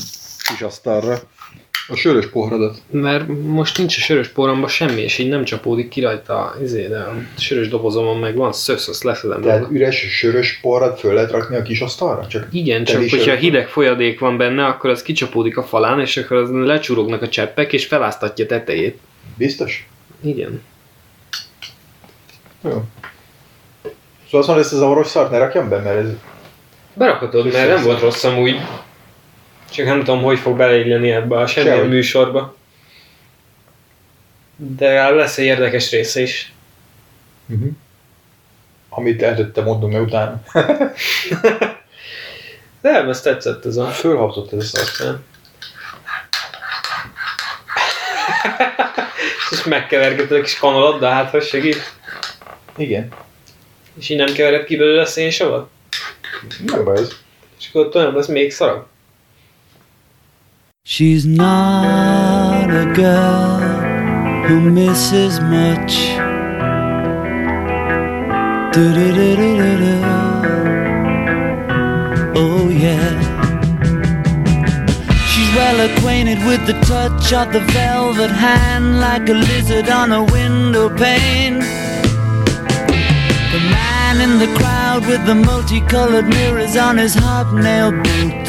kis asztalra. A sörös poharadat. mert most nincs a sörös poromban semmi, és így nem csapódik ki rajta izé, de a sörös dobozomon meg van szösz, azt leszedem. Tehát róla. üres sörös porrat föl lehet rakni a kis asztalra? Csak Igen, csak hogyha hideg folyadék van benne, akkor az kicsapódik a falán, és akkor az lecsurognak a cseppek, és feláztatja tetejét. Biztos? Igen. Jó. Szóval azt mondod, ezt a zavaros szart ne rakjam be, mert ez... Berakhatod, mert nem volt rossz amúgy. Csak nem tudom, hogy fog beleilleni ebbe a semmilyen Sehogy. műsorba. De legalább lesz egy érdekes része is. Uh-huh. Amit eltöttem, mondom meg utána. De nem, ez tetszett ez a... Fölhapzott ez a szar. Nem. és megkevergeted a kis kanalat, de hát hogy segít. Igen. És így nem kevered ki belőle a szénsavat? Nem baj ez. És akkor ott olyan lesz még szarabb. She's not a girl who misses much. Do-do-do-do-do-do. Oh, yeah. She's well acquainted with the touch of the velvet hand, like a lizard on a window pane. The man in the crowd with the multicolored mirrors on his hobnail boots